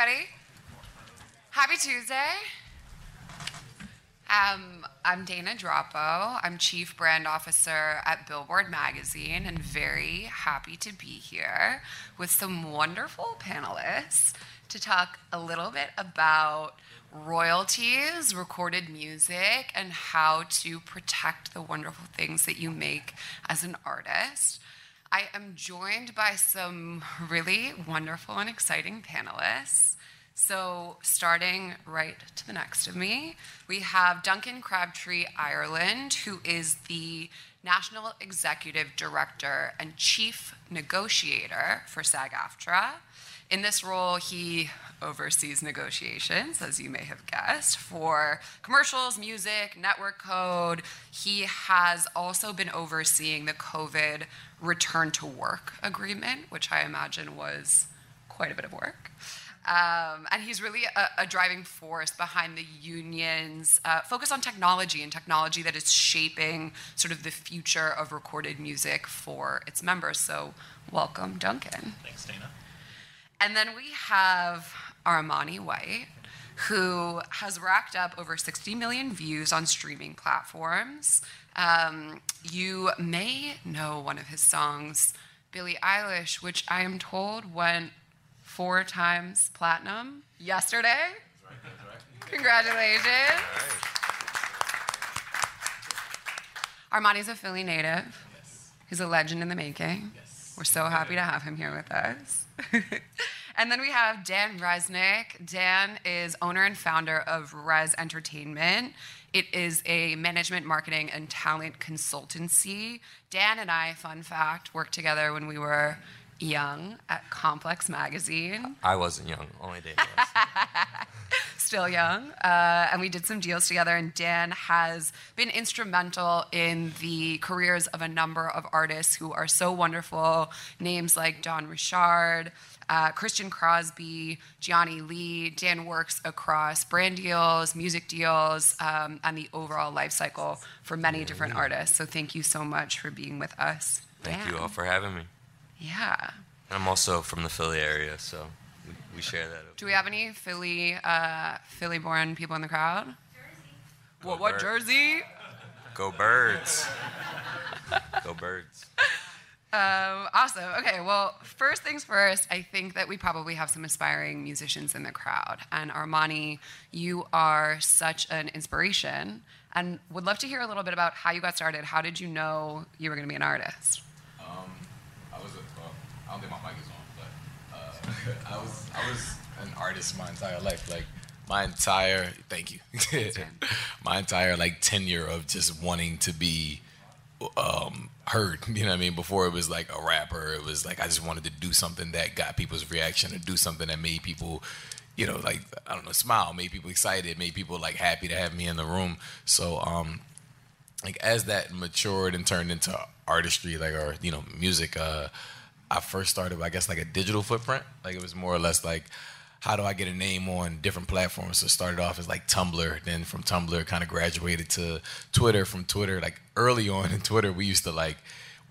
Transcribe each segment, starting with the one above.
everybody. Happy Tuesday. Um, I'm Dana Droppo. I'm Chief Brand Officer at Billboard Magazine and very happy to be here with some wonderful panelists to talk a little bit about royalties, recorded music, and how to protect the wonderful things that you make as an artist. I am joined by some really wonderful and exciting panelists. So, starting right to the next of me, we have Duncan Crabtree Ireland, who is the National Executive Director and Chief Negotiator for SAG AFTRA. In this role, he oversees negotiations, as you may have guessed, for commercials, music, network code. He has also been overseeing the COVID return to work agreement, which I imagine was quite a bit of work. Um, and he's really a, a, driving force behind the union's uh, focus on technology and technology that is shaping sort of the future of recorded music for its members. So, welcome, Duncan. Thanks, Dana. And then we have Armani White, who has racked up over 60 million views on streaming platforms. Um, you may know one of his songs, Billie Eilish, which I am told went four times platinum yesterday. That's right, that's right. Congratulations. Armani's a Philly native. Yes. He's a legend in the making. Yes. We're so happy to have him here with us. and then we have Dan Resnick. Dan is owner and founder of Res Entertainment. It is a management, marketing, and talent consultancy. Dan and I, fun fact, worked together when we were young at Complex Magazine. I wasn't young, only Dave was. Still young. Uh, and we did some deals together, and Dan has been instrumental in the careers of a number of artists who are so wonderful. Names like Dawn Richard, uh, Christian Crosby, Gianni Lee. Dan works across brand deals, music deals, um, and the overall life cycle for many different artists. So thank you so much for being with us. Thank Dan. you all for having me. Yeah. I'm also from the Philly area, so we, we share that. Do we have any Philly, uh, Philly-born people in the crowd? Jersey. What, what Jersey? Go birds. Go birds. Um, awesome. Okay, well, first things first, I think that we probably have some aspiring musicians in the crowd. And Armani, you are such an inspiration and would love to hear a little bit about how you got started. How did you know you were going to be an artist? I don't think my mic is on, but uh, I was I was an artist my entire life. Like my entire thank you, my entire like tenure of just wanting to be um, heard. You know what I mean? Before it was like a rapper, it was like I just wanted to do something that got people's reaction, or do something that made people you know, like I don't know, smile, made people excited, made people like happy to have me in the room. So, um, like as that matured and turned into artistry, like or you know, music, uh, I first started, I guess, like a digital footprint. Like it was more or less like, how do I get a name on different platforms? So started off as like Tumblr, then from Tumblr kind of graduated to Twitter. From Twitter, like early on in Twitter, we used to like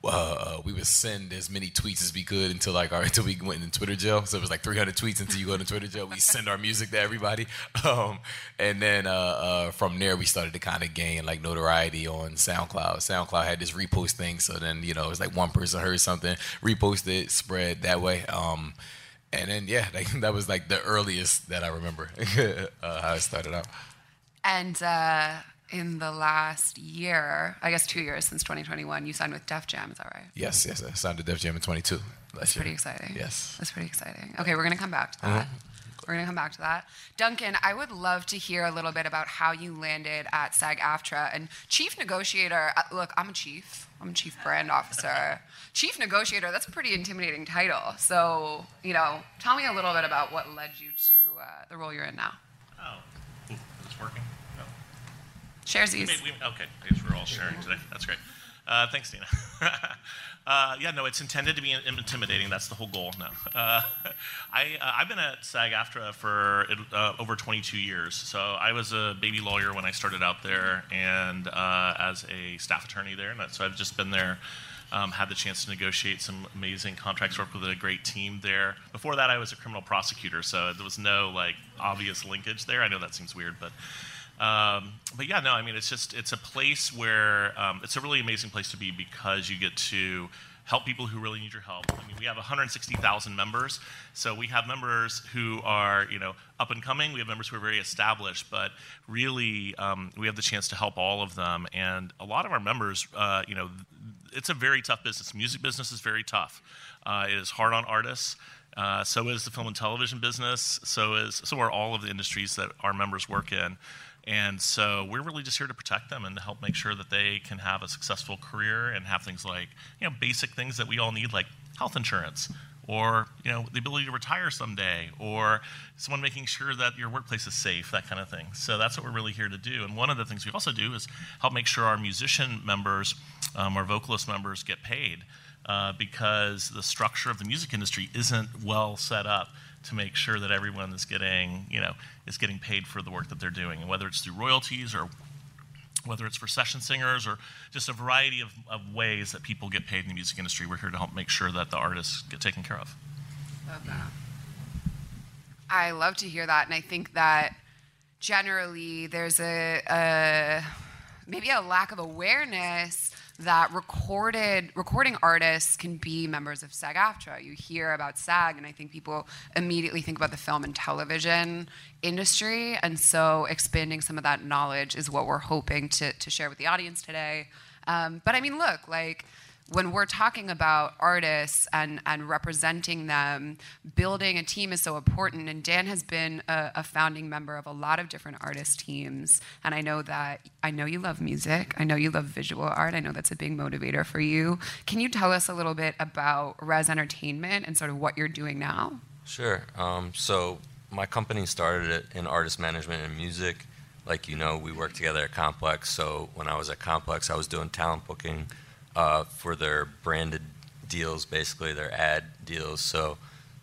uh, we would send as many tweets as we could until like our until we went into Twitter jail. So it was like 300 tweets until you go to Twitter jail. We send our music to everybody, um, and then uh, uh, from there we started to kind of gain like notoriety on SoundCloud. SoundCloud had this repost thing, so then you know it was like one person heard something, reposted, spread that way. Um, and then yeah, like, that was like the earliest that I remember uh, how it started out. And uh, in the last year, I guess two years since 2021, you signed with Def Jam. Is that right? Yes, yes. I signed with Def Jam in 22. That's year. pretty exciting. Yes. That's pretty exciting. Okay, we're going to come back to that. Mm-hmm. We're going to come back to that. Duncan, I would love to hear a little bit about how you landed at SAG AFTRA and chief negotiator. Uh, look, I'm a chief, I'm a chief brand officer. chief negotiator, that's a pretty intimidating title. So, you know, tell me a little bit about what led you to uh, the role you're in now. Oh, it's working. Sharesies. We, we, okay, I guess we're all sharing today. That's great. Uh, thanks, Dina. uh, yeah, no, it's intended to be intimidating. That's the whole goal. No, uh, I uh, I've been at SAG-AFTRA for uh, over 22 years. So I was a baby lawyer when I started out there, and uh, as a staff attorney there. And so I've just been there Um, had the chance to negotiate some amazing contracts, work with a great team there. Before that, I was a criminal prosecutor, so there was no like obvious linkage there. I know that seems weird, but um, but yeah, no, I mean it's just it's a place where um, it's a really amazing place to be because you get to help people who really need your help. I mean, we have 160,000 members, so we have members who are, you know, up and coming. We have members who are very established, but really, um, we have the chance to help all of them. And a lot of our members, uh, you know, it's a very tough business. Music business is very tough. Uh, it is hard on artists. Uh, so is the film and television business. So is so are all of the industries that our members work in. And so we're really just here to protect them and to help make sure that they can have a successful career and have things like, you know, basic things that we all need, like health insurance or, you know, the ability to retire someday or someone making sure that your workplace is safe, that kind of thing. So that's what we're really here to do. And one of the things we also do is help make sure our musician members, um, our vocalist members get paid uh, because the structure of the music industry isn't well set up to make sure that everyone is getting, you know, is getting paid for the work that they're doing, and whether it's through royalties or whether it's for session singers or just a variety of, of ways that people get paid in the music industry, we're here to help make sure that the artists get taken care of. Love that. I love to hear that, and I think that generally there's a, a maybe a lack of awareness that recorded recording artists can be members of SAG-AFTRA. You hear about SAG, and I think people immediately think about the film and television industry, and so expanding some of that knowledge is what we're hoping to to share with the audience today. Um, but I mean, look, like when we're talking about artists and, and representing them, building a team is so important. And Dan has been a, a, founding member of a lot of different artist teams. And I know that I know you love music. I know you love visual art. I know that's a big motivator for you. Can you tell us a little bit about Res Entertainment and sort of what you're doing now? Sure. Um, so my company started in artist management and music. Like you know, we worked together at Complex. So when I was at Complex, I was doing talent booking uh, for their branded deals, basically their ad deals. So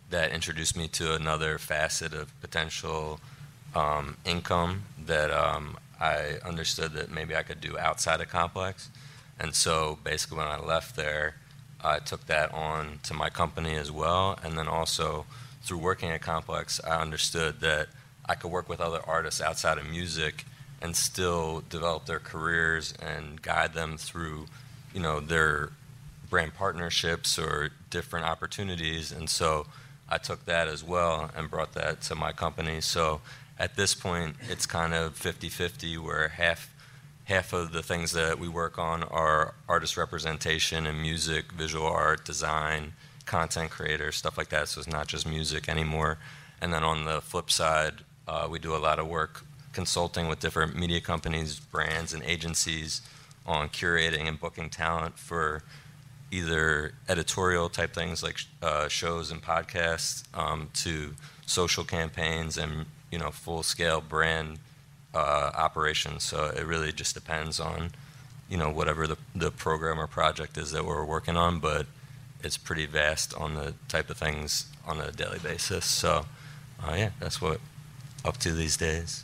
that introduced me to another facet of potential um, income that um, I understood that maybe I could do outside of Complex. And so basically, when I left there, I took that on to my company as well. And then also, through working at Complex, I understood that I could work with other artists outside of music and still develop their careers and guide them through you know, their brand partnerships or different opportunities. And so I took that as well and brought that to my company. So at this point, it's kind of 50 50, where half, half of the things that we work on are artist representation and music, visual art, design, content creator, stuff like that. So it's not just music anymore. And then on the flip side, uh, we do a lot of work consulting with different media companies, brands, and agencies on curating and booking talent for either editorial type things like uh, shows and podcasts um, to social campaigns and you know full scale brand uh, operations. So it really just depends on you know whatever the, the program or project is that we're working on, but it's pretty vast on the type of things on a daily basis. So uh, yeah, that's what up to these days.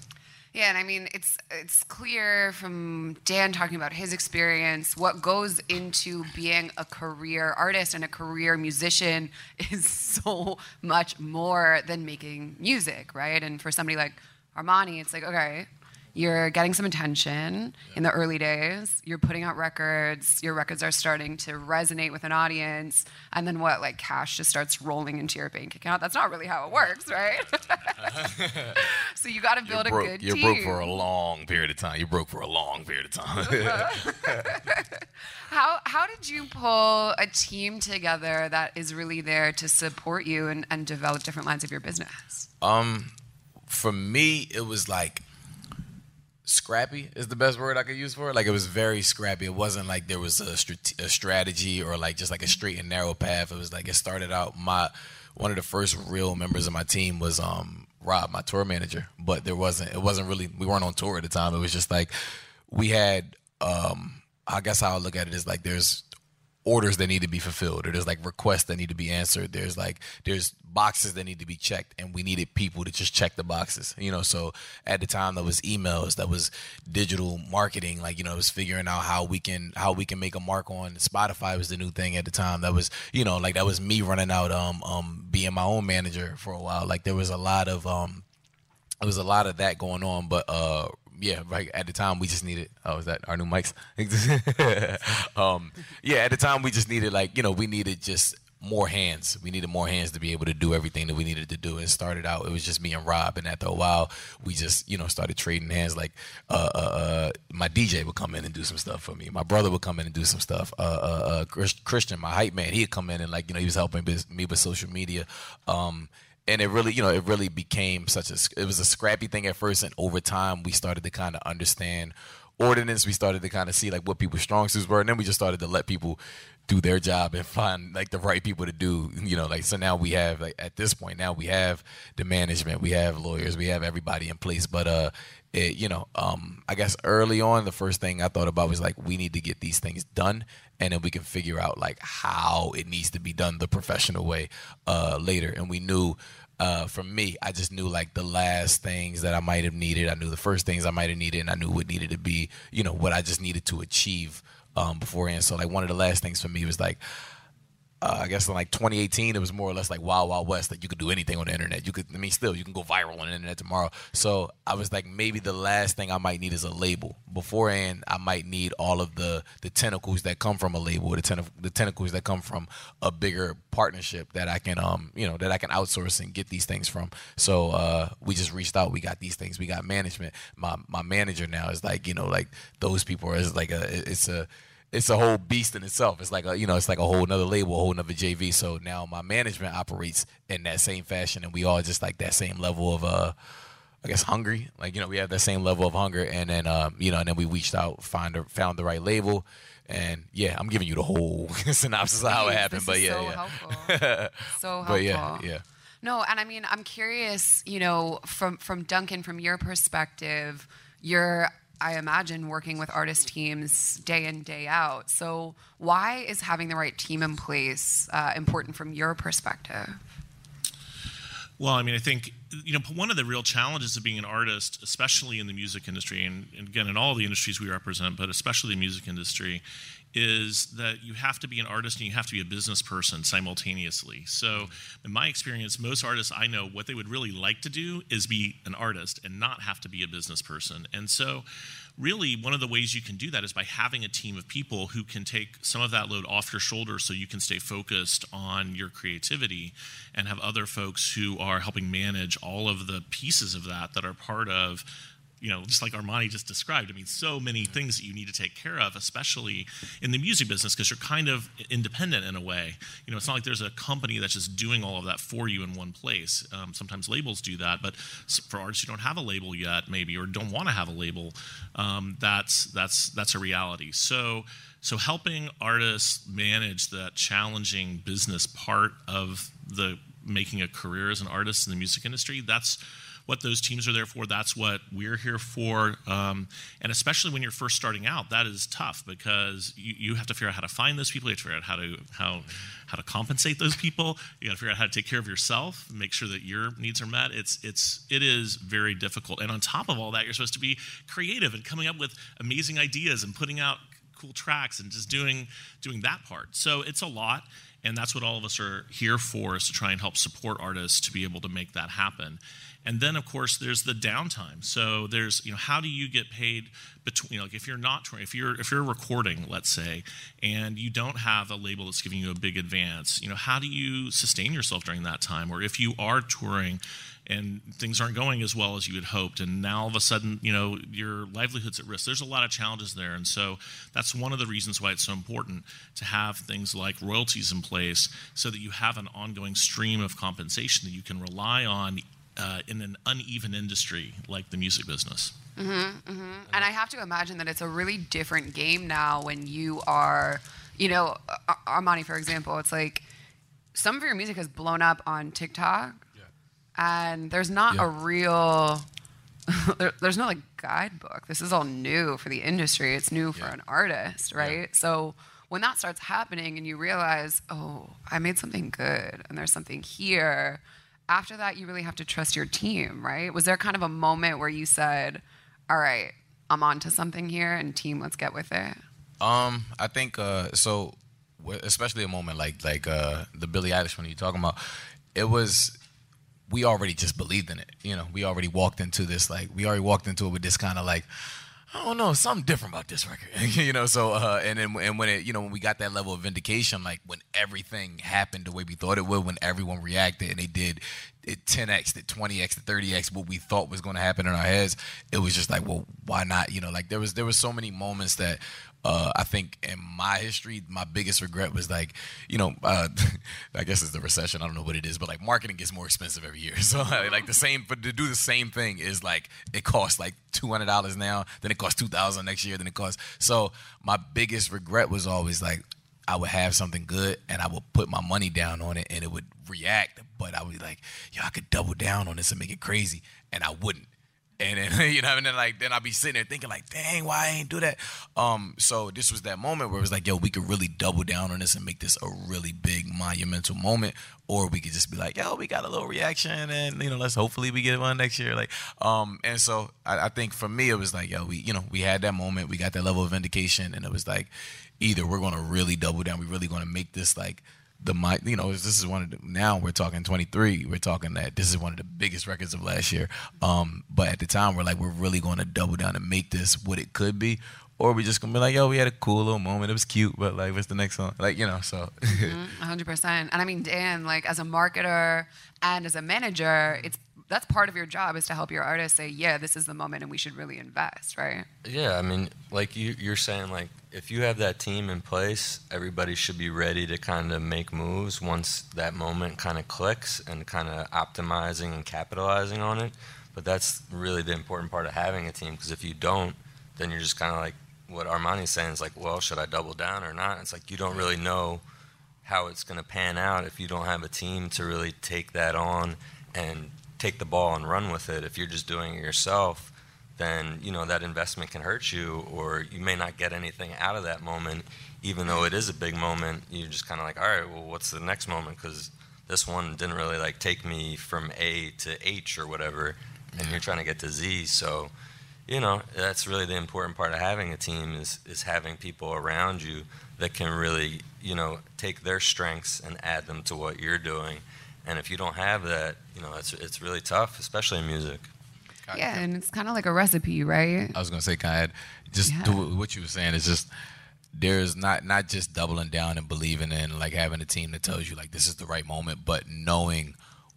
Yeah, and I mean it's it's clear from Dan talking about his experience what goes into being a career artist and a career musician is so much more than making music, right? And for somebody like Armani, it's like okay, you're getting some attention. In the early days you're putting out records. Your records are starting to resonate with an audience. And then what? Like cash just starts rolling into your bank account. That's not really how it works right? So you got to build you're a good you're team broke for a long period of time. You're broke for a long period of time. How, how did you pull a team together that is really there to support you and, and develop different lines of your business? Um for me it was like scrappy is the best word I could use for it. Like it was very scrappy. It wasn't like there was a, strat- a strategy or like just like a straight and narrow path. It was like it started out my one of the first real members of my team was um Rob, my tour manager. But there wasn't it wasn't really we weren't on tour at the time. It was just like we had um I guess how I look at it is like there's orders that need to be fulfilled or there's like requests that need to be answered there's like there's boxes that need to be checked and we needed people to just check the boxes you know? So at the time that was emails that was digital marketing like you know it was figuring out how we can how we can make a mark on spotify was the new thing at the time. That was you know like that was me running out um um being my own manager for a while. Like there was a lot of um there was a lot of that going on but uh yeah, right. At the time, we just needed. Oh, is that our new mics? um, yeah, at the time, we just needed like you know we needed just more hands. We needed more hands to be able to do everything that we needed to do. And started out, it was just me and Rob. And after a while, we just, you know, started trading hands. Like, uh, uh, uh, my DJ would come in and do some stuff for me. My brother would come in and do some stuff. Uh, uh, uh Christian, my hype man, he'd come in and like, you know, he was helping me with social media. Um, and it really, you know, it really became such a. It was a scrappy thing at first, and over time, we started to kind of understand ordinance. We started to kind of see like what people's strong suits were, and then we just started to let people do their job and find like the right people to do. You know, like so now we have like at this point now we have the management, we have lawyers, we have everybody in place. But uh, it, you know, um, I guess early on, the first thing I thought about was like we need to get these things done, and then we can figure out like how it needs to be done the professional way uh, later. And we knew uh, for me, I just knew like the last things that I might have needed. I knew the first things I might have needed, and I knew what needed to be, you know, what I just needed to achieve um, beforehand. So like one of the last things for me was like uh, I guess in like 2018, it was more or less like Wild Wild West. Like you could do anything on the internet. You could, I mean, still you can go viral on the internet tomorrow. So I was like, maybe the last thing I might need is a label. Beforehand, I might need all of the the tentacles that come from a label, the, ten- the tentacles that come from a bigger partnership that I can, um, you know, that I can outsource and get these things from. So uh, we just reached out. We got these things. We got management. My my manager now is like, you know, like those people are is like a, it's a it's a whole beast in itself. It's like a you know, it's like a whole another label, a whole another JV. So now my management operates in that same fashion, and we all just like that same level of uh, I guess hungry. Like you know, we have that same level of hunger, and then um, you know, and then we reached out, find or found the right label, and yeah, I'm giving you the whole synopsis of how it happened. But yeah, so yeah. helpful. so helpful. But yeah, yeah. No, and I mean, I'm curious. You know, from from Duncan, from your perspective, you're I imagine, working with artist teams day in, day out. So, why is having the right team in place uh, important from your perspective? Well, I mean, I think you know one of the real challenges of being an artist, especially in the music industry, and, and again in all the industries we represent, but especially the music industry, is that you have to be an artist and you have to be a business person simultaneously. So, in my experience, most artists I know, what they would really like to do is be an artist and not have to be a business person. And so, really, one of the ways you can do that is by having a team of people who can take some of that load off your shoulders so you can stay focused on your creativity and have other folks who are helping manage all of the pieces of that that are part of you know, just like Armani just described. I mean, so many things that you need to take care of, especially in the music business, because you're kind of independent in a way. You know, it's not like there's a company that's just doing all of that for you in one place. Um, sometimes labels do that, but for artists who don't have a label yet, maybe, or don't want to have a label, um, that's that's that's a reality. So. So helping artists manage that challenging business part of the making a career as an artist in the music industry, that's what those teams are there for. That's what we're here for. Um, and especially when you're first starting out, that is tough because you, you have to figure out how to find those people. You have to figure out how to how how to compensate those people. You got to figure out how to take care of yourself, make sure that your needs are met. It's it's it is very difficult. And on top of all that, you're supposed to be creative and coming up with amazing ideas and putting out cool tracks and just doing doing that part. So it's a lot and that's what all of us are here for is to try and help support artists to be able to make that happen and then, of course, there's the downtime. So there's, you know, how do you get paid between, you know, like if you're not, touring, if you're, if you're recording, let's say, and you don't have a label that's giving you a big advance, you know, how do you sustain yourself during that time? Or if you are touring and things aren't going as well as you had hoped, and now all of a sudden, you know, your livelihood's at risk. There's a lot of challenges there, and so that's one of the reasons why it's so important to have things like royalties in place, so that you have an ongoing stream of compensation that you can rely on uh, in an uneven industry like the music business. Mm-hmm, mm-hmm. And I have to imagine that it's a really different game now when you are, you know, Armani, for example, it's like some of your music has blown up on TikTok. And there's not yeah. a real, there, there's no like guidebook. This is all new for the industry. It's new for yeah. an artist, right? So when that starts happening and you realize, oh, I made something good and there's something here, after that, you really have to trust your team, right? Was there kind of a moment where you said, all right, I'm on to something here and team, let's get with it? Um, I think uh, so. Especially a moment like like uh, the Billie Eilish one you're talking about, it was we already just believed in it. You know, we already walked into this like we already walked into it with this kind of like I don't know, something different about this record, you know. So, uh, and then, and when it, you know, when we got that level of vindication, like when everything happened the way we thought it would, when everyone reacted and they did it 10x, the 20x, the 30x, what we thought was going to happen in our heads, it was just like, well, why not? You know, like there was there was so many moments that uh, I think in my history, my biggest regret was like, you know, uh, I guess it's the recession. I don't know what it is, but like marketing gets more expensive every year. So like the same, but to do the same thing is like it costs like two hundred dollars now, then it costs two thousand next year, then it costs. So my biggest regret was always like I would have something good and I would put my money down on it and it would react, but I would be like, yo, I could double down on this and make it crazy, and I wouldn't. And then you know, and then like then I'd be sitting there thinking like, dang, why I ain't do that? Um, so this was that moment where it was like, yo, we could really double down on this and make this a really big monumental moment, or we could just be like, yo, we got a little reaction, and you know, let's hopefully we get one next year. Like, um, and so I, I think for me it was like, yo, we you know we had that moment, we got that level of vindication, and it was like, either we're gonna really double down, we're really gonna make this like the mic, you know, this is one of the, now we're talking 23. We're talking that this is one of the biggest records of last year. Um, but at the time, we're like, we're really going to double down and make this what it could be. Or we just gonna be like, yo, we had a cool little moment. It was cute, but like, what's the next one? Like, you know, so. mm-hmm, 100%. And I mean, Dan, like, as a marketer and as a manager, it's that's part of your job is to help your artists say, yeah, this is the moment and we should really invest, right? Yeah, I mean, like you, you're saying, like if you have that team in place, everybody should be ready to kind of make moves once that moment kind of clicks and kind of optimizing and capitalizing on it. But that's really the important part of having a team because if you don't, then you're just kind of like what Armani's saying is like, well, should I double down or not? It's like you don't really know how it's going to pan out if you don't have a team to really take that on and take the ball and run with it. If you're just doing it yourself, then you know that investment can hurt you, or you may not get anything out of that moment, even though it is a big moment. You're just kind of like, all right, well, what's the next moment? Because this one didn't really like take me from A to H or whatever, and you're trying to get to Z. So, you know, that's really the important part of having a team is is having people around you that can really, you know, take their strengths and add them to what you're doing and if you don't have that, you know, it's it's really tough, especially in music. Yeah, and it's kind of like a recipe, right? I was gonna say, kind just yeah. do what you were saying is just there's not not just doubling down and believing in like having a team that tells you like this is the right moment, but knowing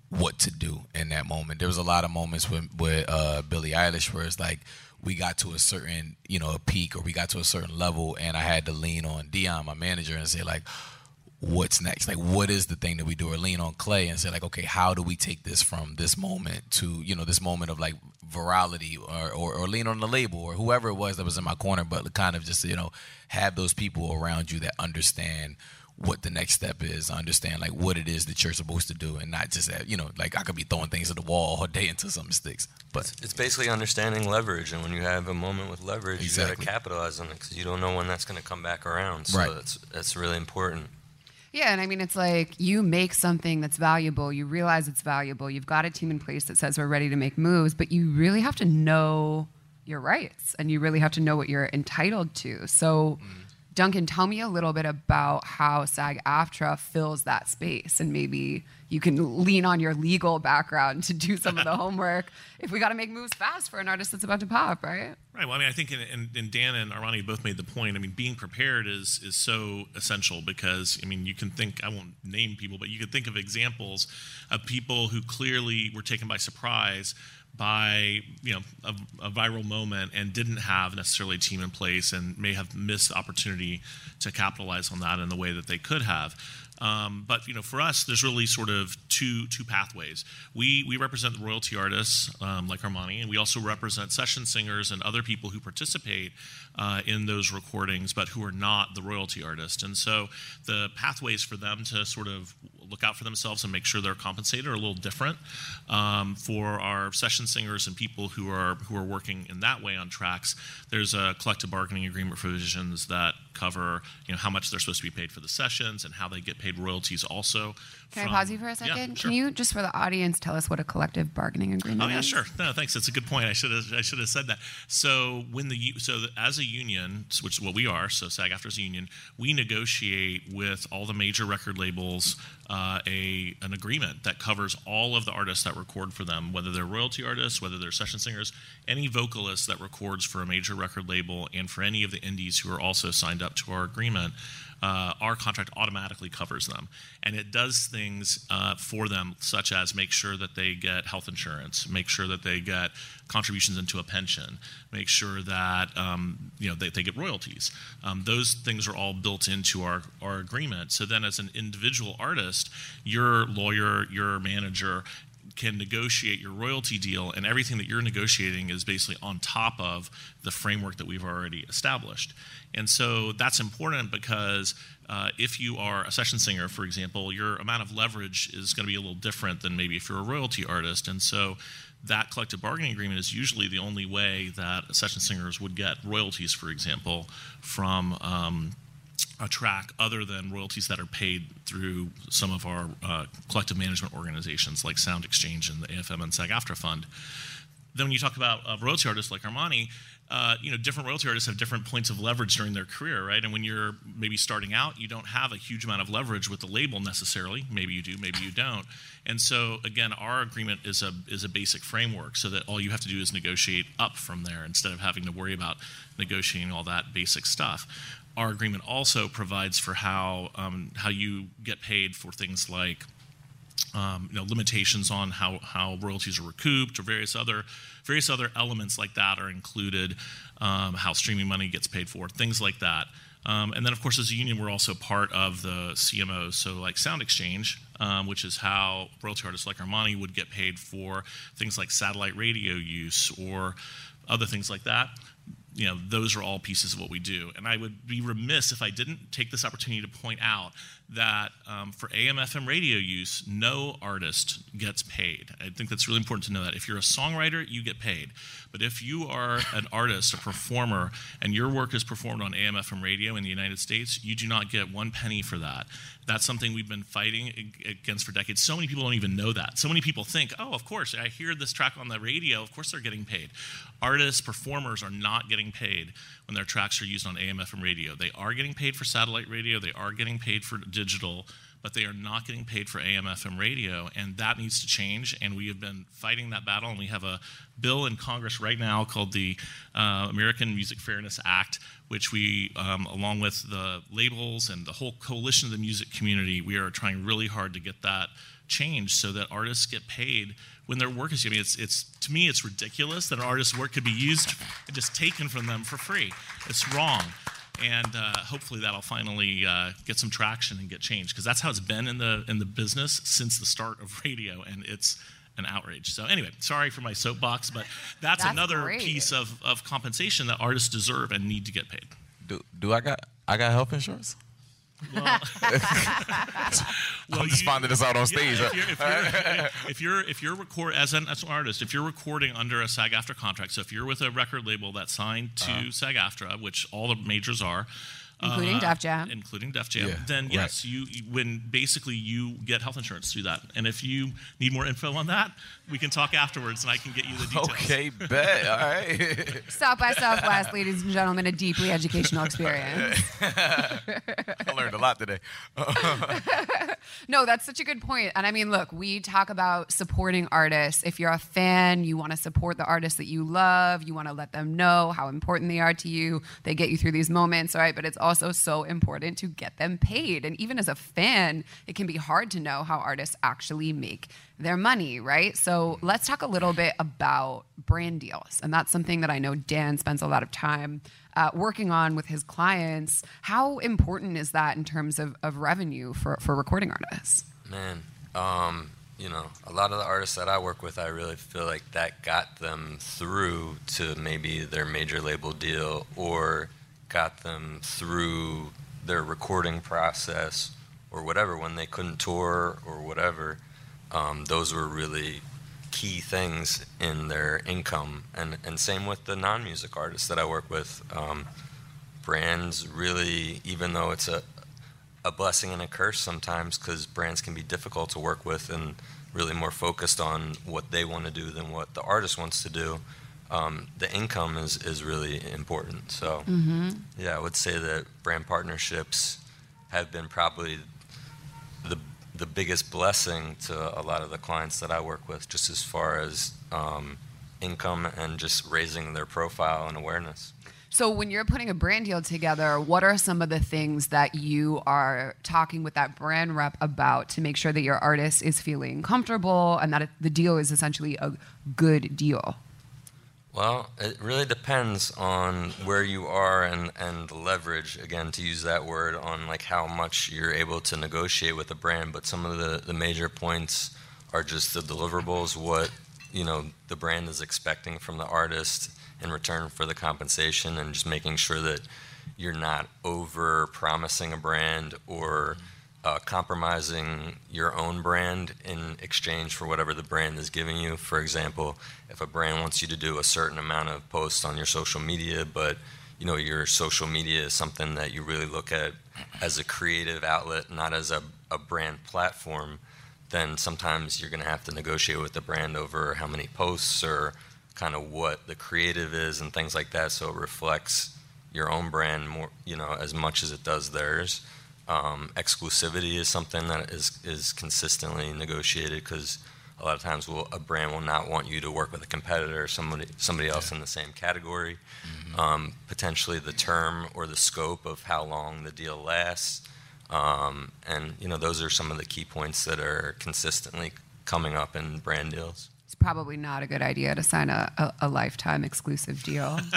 what to do in that moment. There was a lot of moments with with uh, Billie Eilish where it's like we got to a certain you know a peak or we got to a certain level, and I had to lean on Dion, my manager, and say like what's next? Like what is the thing that we do? Or lean on clay and say like okay how do we take this from this moment to you know this moment of like virality or, or, or lean on the label or whoever it was that was in my corner but kind of just you know have those people around you that understand what the next step is understand like what it is that you're supposed to do and not just that you know like i could be throwing things at the wall all day until something sticks. But it's, it's basically understanding leverage and when you have a moment with leverage exactly. you got to capitalize on it because you don't know when that's going to come back around. So right. that's that's really important yeah, and I mean, it's like you make something that's valuable, you realize it's valuable, you've got a team in place that says we're ready to make moves, but you really have to know your rights and you really have to know what you're entitled to. So, mm. Duncan, tell me a little bit about how SAG AFTRA fills that space and maybe you can lean on your legal background to do some of the homework if we got to make moves fast for an artist that's about to pop, right? Right. Well, I mean, I think, and, Dan and Armani both made the point. I mean, being prepared is is so essential because, I mean, you can think, I won't name people, but you can think of examples of people who clearly were taken by surprise by you know a, a, viral moment and didn't have necessarily a team in place and may have missed the opportunity to capitalize on that in the way that they could have Um, but you know, for us, there's really sort of two two pathways. We we represent the royalty artists um, like Armani, and we also represent session singers and other people who participate uh, in those recordings, but who are not the royalty artist. And so the pathways for them to sort of look out for themselves and make sure they're compensated are a little different. Um, for our session singers and people who are who are working in that way on tracks, there's a collective bargaining agreement provisions that cover you know how much they're supposed to be paid for the sessions and how they get paid royalties also. Can from- I pause you for a Yeah, second? sure. Can you just for the audience tell us what a collective bargaining agreement is? Oh yeah, is? sure. No, thanks. That's a good point. I should have I should have said that. So when the so the, as a union, which is what we are, so SAG-AFTRA is a union, we negotiate with all the major record labels uh, a an agreement that covers all of the artists that record for them, whether they're royalty artists, whether they're session singers, any vocalist that records for a major record label, and for any of the indies who are also signed up to our agreement. Uh, our contract automatically covers them, and it does things uh, for them, such as make sure that they get health insurance, make sure that they get contributions into a pension, make sure that um, you know they, they get royalties. Um, those things are all built into our our agreement. So then, as an individual artist, your lawyer, your manager can negotiate your royalty deal, and everything that you're negotiating is basically on top of the framework that we've already established. And so that's important because uh, if you are a session singer, for example, your amount of leverage is going to be a little different than maybe if you're a royalty artist. And so that collective bargaining agreement is usually the only way that session singers would get royalties, for example, from. Um, a track other than royalties that are paid through some of our uh, collective management organizations like Sound Exchange and the AFM and SAG-AFTRA Fund. Then when you talk about uh, royalty artists like Armani, uh, you know, different royalty artists have different points of leverage during their career, right? And when you're maybe starting out, you don't have a huge amount of leverage with the label necessarily. Maybe you do, maybe you don't. And so again, our agreement is a is a basic framework, so that all you have to do is negotiate up from there instead of having to worry about negotiating all that basic stuff. Our agreement also provides for how um, how you get paid for things like um, you know, limitations on how, how royalties are recouped or various other various other elements like that are included, um, how streaming money gets paid for, things like that. Um, and then, of course, as a union, we're also part of the CMOs. So, like Sound Exchange, um, which is how royalty artists like Armani would get paid for things like satellite radio use or other things like that you know, those are all pieces of what we do. And I would be remiss if I didn't take this opportunity to point out that um, for AM FM radio use, no artist gets paid. I think that's really important to know that. If you're a songwriter, you get paid. But if you are an artist, a performer, and your work is performed on AM FM radio in the United States, you do not get one penny for that. That's something we've been fighting against for decades. So many people don't even know that. So many people think, oh, of course, I hear this track on the radio, of course they're getting paid. Artists, performers are not getting paid when their tracks are used on AM FM radio. They are getting paid for satellite radio, they are getting paid for digital, but they are not getting paid for AM FM radio, and that needs to change. And we have been fighting that battle, and we have a bill in Congress right now called the uh, American Music Fairness Act, which we, um, along with the labels and the whole coalition of the music community, we are trying really hard to get that changed so that artists get paid when their work is. I mean, it's it's to me, it's ridiculous that an artist's work could be used and just taken from them for free. It's wrong. And uh, hopefully that'll finally uh, get some traction and get changed because that's how it's been in the in the business since the start of radio, and it's an outrage. So anyway, sorry for my soapbox, but that's, That's another great. piece of, of compensation that artists deserve and need to get paid. Do, do I got I got health insurance? Well, I'm just you- finding this out on stage. Yeah, if, you're, if, you're, if you're if you're record as an, as an artist, if you're recording under a SAG-AFTRA contract, so if you're with a record label that's signed to Uh-huh. SAG-AFTRA, which all the majors are, Including uh, Def Jam. including Def Jam, Yeah, then yes, you you- when basically you get health insurance through that. And if you need more info on that, we can talk afterwards, and I can get you the details. Okay, bet. All right. South by Southwest, ladies and gentlemen, a deeply educational experience. I learned a lot today. No, that's such a good point. And I mean, look, we talk about supporting artists. If you're a fan, you want to support the artists that you love, you want to let them know how important they are to you. They get you through these moments, right? But it's also so important to get them paid. And even as a fan, it can be hard to know how artists actually make their money, right? So let's talk a little bit about brand deals, and that's something that I know Dan spends a lot of time uh, working on with his clients. How important is that in terms of, of revenue for, for recording artists? Man, um, you know, a lot of the artists that I work with, I really feel like that got them through to maybe their major label deal or got them through their recording process or whatever when they couldn't tour or whatever. Um, those were really key things in their income. And, and same with the non music artists that I work with. Um, brands really, even though it's a, a blessing and a curse sometimes because brands can be difficult to work with and really more focused on what they want to do than what the artist wants to do. Um, the income is, is really important. So, yeah, I would say that brand partnerships have been probably the the biggest blessing to a lot of the clients that I work with, just as far as um, income and just raising their profile and awareness. So when you're putting a brand deal together, what are some of the things that you are talking with that brand rep about to make sure that your artist is feeling comfortable and that the deal is essentially a good deal? Well, it really depends on where you are and, and the leverage, again, to use that word, on like how much you're able to negotiate with a brand. But some of the, the major points are just the deliverables, what, you know, the brand is expecting from the artist in return for the compensation and just making sure that you're not over promising a brand or uh, compromising your own brand in exchange for whatever the brand is giving you. For example, if a brand wants you to do a certain amount of posts on your social media, but you know your social media is something that you really look at as a creative outlet, not as a, a brand platform, then sometimes you're going to have to negotiate with the brand over how many posts or kind of what the creative is and things like that, so it reflects your own brand more, you know, as much as it does theirs. Um, exclusivity is something that is is consistently negotiated because a lot of times will, a brand will not want you to work with a competitor or somebody somebody else in the same category. Um, potentially the term or the scope of how long the deal lasts, um, and you know those are some of the key points that are consistently coming up in brand deals. It's probably not a good idea to sign a, a, a lifetime exclusive deal.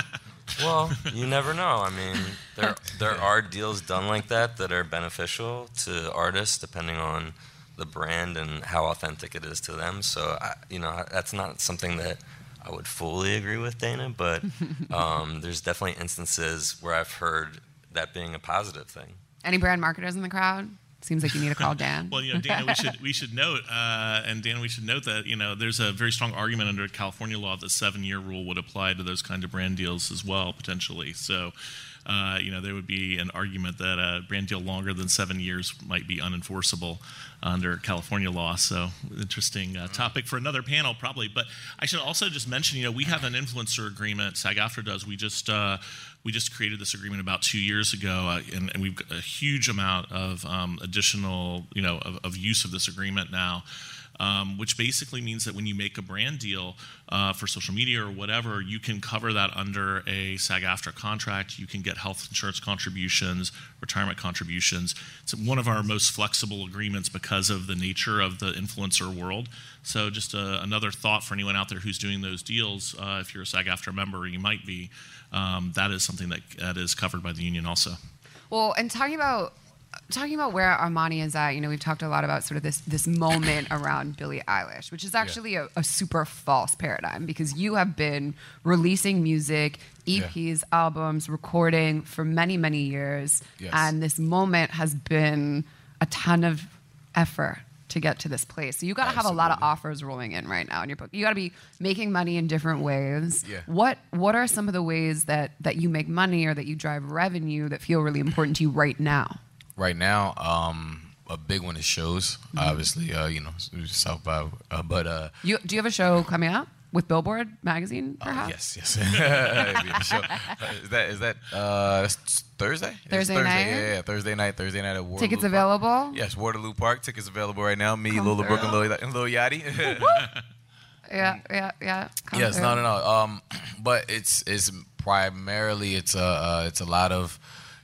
Well, you never know. I mean, there there are deals done like that that are beneficial to artists depending on the brand and how authentic it is to them. So, I, you know, that's not something that I would fully agree with Dana, but um, there's definitely instances where I've heard that being a positive thing. Any brand marketers in the crowd? Seems like you need to call Dan. Well, you know, Dana, we should we should note, uh, and Dan, we should note that you know there's a very strong argument under California law that the seven-year rule would apply to those kind of brand deals as well, potentially. So, uh, you know, there would be an argument that a brand deal longer than seven years might be unenforceable under California law. So, interesting uh, topic for another panel, probably. But I should also just mention, you know, we have an influencer agreement. SAG-AFTRA does. We just uh, we just created this agreement about two years ago, uh, and, and we've got a huge amount of um, additional, you know, of, of use of this agreement now. Um, which basically means that when you make a brand deal uh, for social media or whatever, you can cover that under a SAG-AFTRA contract. You can get health insurance contributions, retirement contributions. It's one of our most flexible agreements because of the nature of the influencer world. So, just uh, another thought for anyone out there who's doing those deals. Uh, if you're a SAG-AFTRA member, you might be. Um, that is something that, that is covered by the union also. Well, and talking about talking about where Armani is at, you know, we've talked a lot about sort of this this moment around Billie Eilish, which is actually a, a super false paradigm because you have been releasing music, EPs, albums, recording for many many years, Yes. and this moment has been a ton of effort to get to this place. So you got to have a lot of offers rolling in right now in your book. You got to be making money in different ways. Yeah. What What are some of the ways that that you make money or that you drive revenue that feel really important to you right now? Right now, um, a big one is shows. Obviously, uh, you know, South by, uh, but uh, You do you have a show coming up with Billboard magazine? uh, Perhaps. yes, yes. Uh, is that is that uh, Thursday? Thursday Thursday night? Yeah, yeah, Thursday night. Thursday night at Waterloo. Tickets Park. available. Yes, Waterloo Park. Tickets available right now. Me, Come Lola Brooke, and. Lil, and Lil Yachty. Yeah, yeah, yeah. Come yes, through. no, no, no. Um, but it's it's primarily it's a uh, it's a lot of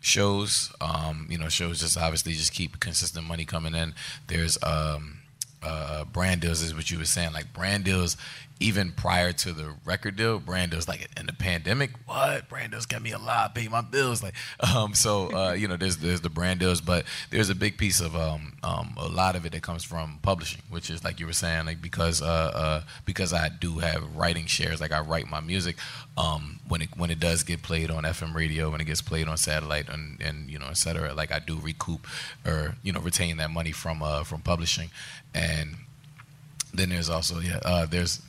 shows. Um, you know, shows just obviously just keep consistent money coming in. There's um, uh, brand deals is what you were saying. Like brand deals even prior to the record deal, Brando's like in the pandemic. What Brando's got me a lot, pay my bills. Like, um, so uh, you know, there's there's the brand deals, but there's a big piece of um, um, a lot of it that comes from publishing, which is like you were saying, like because uh, uh, because I do have writing shares, like I write my music. Um, when it when it does get played on FM radio, when it gets played on satellite, and, and you know, et cetera, like I do recoup or you know retain that money from uh, from publishing, and then there's also yeah, uh, there's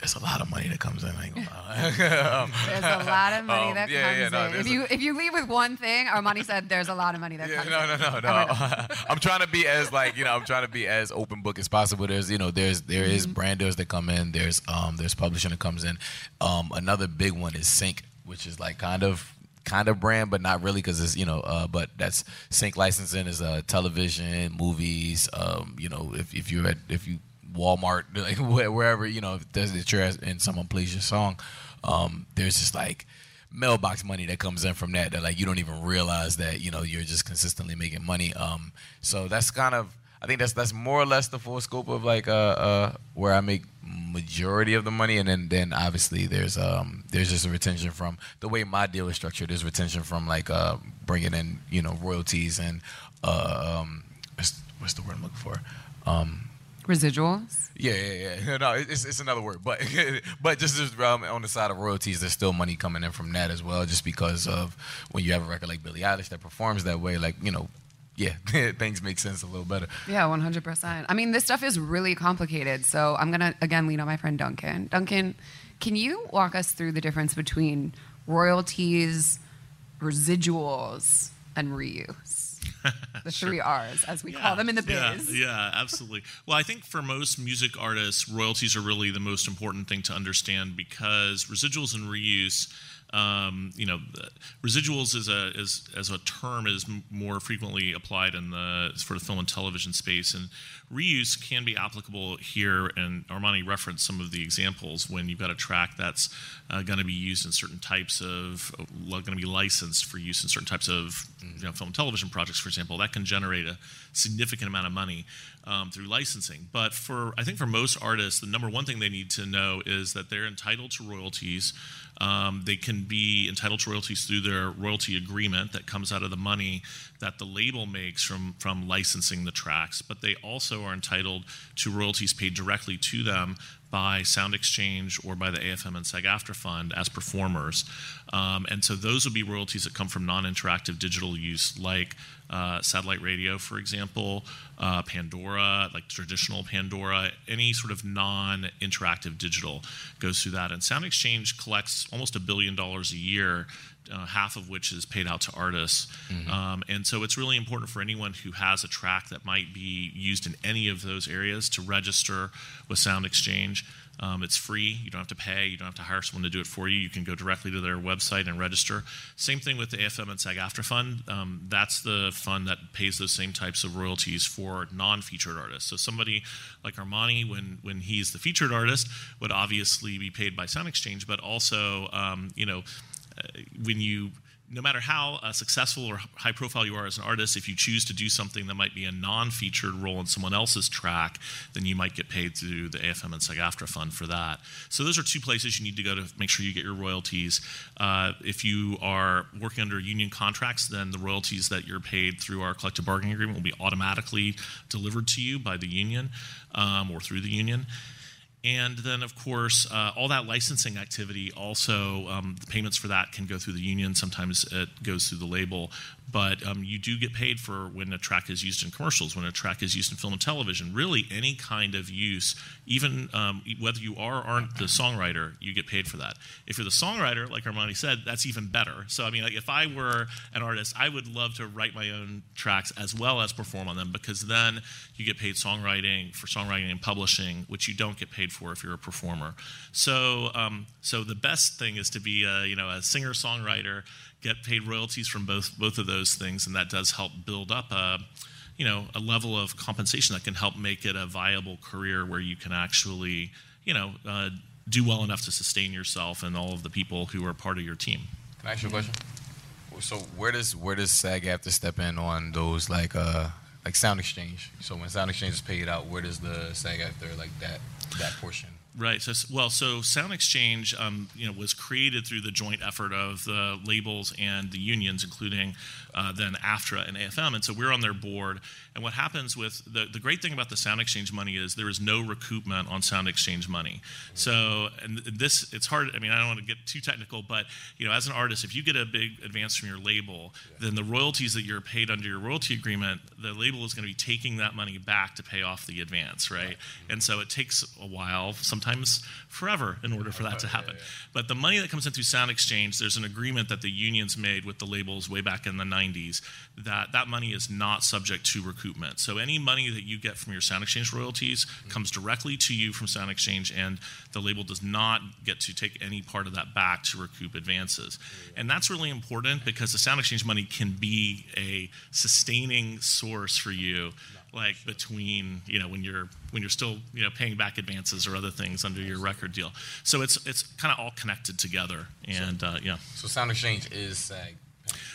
there's a lot of money that comes in. I ain't gonna lie. Um, There's a lot of money Um, that yeah, comes yeah, no, in. If a- you if you leave with one thing, Armani said there's a lot of money that yeah, comes no, in. no, no, Oh, no. I'm trying to be as like you know, I'm trying to be as open book as possible. There's you know, there's there is Mm-hmm. brand deals that come in. There's um there's publishing that comes in. Um, another big one is Sync, which is like kind of kind of brand, but not really because it's you know, uh, but that's Sync licensing is uh television, movies. Um, you know, if if you're at if you Walmart, like wherever you know, there's that you're and someone plays your song, um, there's just like mailbox money that comes in from that that like you don't even realize that you know you're just consistently making money. Um, so that's kind of I think that's that's more or less the full scope of like uh, uh where I make majority of the money, and then then obviously there's um there's just a retention from the way my deal is structured. There's retention from like uh bringing in you know royalties and uh um what's, what's the word I'm looking for um Residuals. yeah, yeah, yeah. No, it's, it's another word, but but just as, um, on the side of royalties, there's still money coming in from that as well. Just because of when you have a record like Billie Eilish that performs that way, like you know, yeah, things make sense a little better. Yeah, 100%. I mean, this stuff is really complicated. So I'm going to, again, lean on my friend Duncan. Duncan, can you walk us through the difference between royalties, residuals, and reuse? The three R's, as we call them in the Yeah, biz. yeah, absolutely. Well, I think for most music artists, royalties are really the most important thing to understand because residuals and reuse, um, you know, residuals is a is as a term is more frequently applied in the for the film and television space, and reuse can be applicable here. And Armani referenced some of the examples when you've got a track that's uh, going to be used in certain types of going to be licensed for use in certain types of you know, film and television projects, for example. That can generate a significant amount of money um, through licensing. But for I think for most artists, the number one thing they need to know is that they're entitled to royalties. Um, they can be entitled to royalties through their royalty agreement that comes out of the money that the label makes from from licensing the tracks. But they also are entitled to royalties paid directly to them by Sound Exchange or by the AFM and SAG AFTRA Fund as performers. Um, and so those would be royalties that come from non interactive digital use, like uh, satellite radio, for example, uh, Pandora, like traditional Pandora, any sort of non interactive digital goes through that. And Sound Exchange collects almost a billion dollars a year. Uh, half of which is paid out to artists. Um, and so it's really important for anyone who has a track that might be used in any of those areas to register with Sound Exchange. Um, it's free. You don't have to pay. You don't have to hire someone to do it for you. You can go directly to their website and register. Same thing with the AFM and SAG AFTRA Fund. Um, that's the fund that pays those same types of royalties for non-featured artists. So somebody like Armani, when when he's the featured artist, would obviously be paid by Sound Exchange, but also, um, you know, uh, when you no matter how uh, successful or high profile you are as an artist, if you choose to do something that might be a non featured role in someone else's track, then you might get paid through the AFM and SAG AFTRA fund for that. So, those are two places you need to go to make sure you get your royalties. Uh, if you are working under union contracts, then the royalties that you're paid through our collective bargaining agreement will be automatically delivered to you by the union um, or through the union. And then, of course, uh, all that licensing activity also, um, the payments for that can go through the union. Sometimes it goes through the label. But um, you do get paid for when a track is used in commercials, when a track is used in film and television. Really, any kind of use, even um, whether you are or aren't the songwriter, you get paid for that. If you're the songwriter, like Armani said, that's even better. So, I mean, like, if I were an artist, I would love to write my own tracks as well as perform on them because then you get paid songwriting for songwriting and publishing, which you don't get paid for if you're a performer. So, um, so the best thing is to be a, you know a singer songwriter, get paid royalties from both both of those things, and that does help build up a you know a level of compensation that can help make it a viable career where you can actually you know uh, do well enough to sustain yourself and all of the people who are part of your team. Can I ask you a question? So where does where does SAG have to step in on those like uh like Sound Exchange? So when Sound Exchange is paid out, where does the SAG AFTRA like that that portion Right. So, well, so Sound Exchange, um, you know, was created through the joint effort of the labels and the unions, including uh, then AFTRA and AFM. And so we're on their board. And what happens with the, the great thing about the Sound Exchange money is there is no recoupment on Sound Exchange money. So, and this, it's hard. I mean, I don't want to get too technical, but you know, as an artist, if you get a big advance from your label, then the royalties that you're paid under your royalty agreement, the label is going to be taking that money back to pay off the advance, right? And so it takes a while, sometimes forever, in order for that to happen. But the money that comes in through Sound Exchange, there's an agreement that the unions made with the labels way back in the 90s that that money is not subject to recoupment. So any money that you get from your Sound Exchange royalties comes directly to you from Sound Exchange, and the label does not get to take any part of that back to recoup advances. And that's really important because the Sound Exchange money can be a sustaining source for you like between you know when you're when you're still you know paying back advances or other things under your record deal so it's it's kind of all connected together and uh, yeah So Sound Exchange is SAG.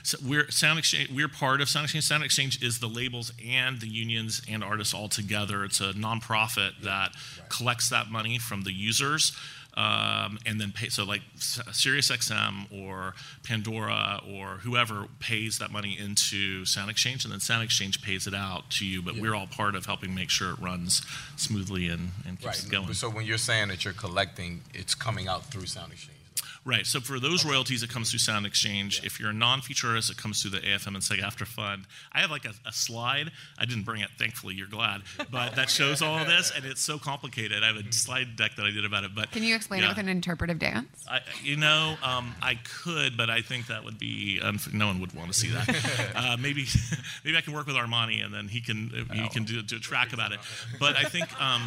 So we're Sound Exchange. We're part of Sound Exchange. Sound Exchange is the labels and the unions and artists all together. It's a nonprofit that collects that money from the users. Um, and then pay, so like SiriusXM or Pandora or whoever pays that money into Sound Exchange, and then Sound Exchange pays it out to you. But we're all part of helping make sure it runs smoothly and, and keeps it going. So when you're saying that you're collecting, it's coming out through Sound Exchange. Right. So for those royalties, it comes through Sound Exchange. If you're a non-feature artist, it comes through the AFM and SAG AFTRA Fund. I have like a, a slide. I didn't bring it, thankfully. You're glad, but that shows all of this, and it's so complicated. I have a slide deck that I did about it. But Can you explain yeah. it with an interpretive dance? I, you know, um, I could, but I think that would be unf- no one would want to see that. uh, maybe, maybe I can work with Armani, and then he can he can do, do a track about it. But I think. Um,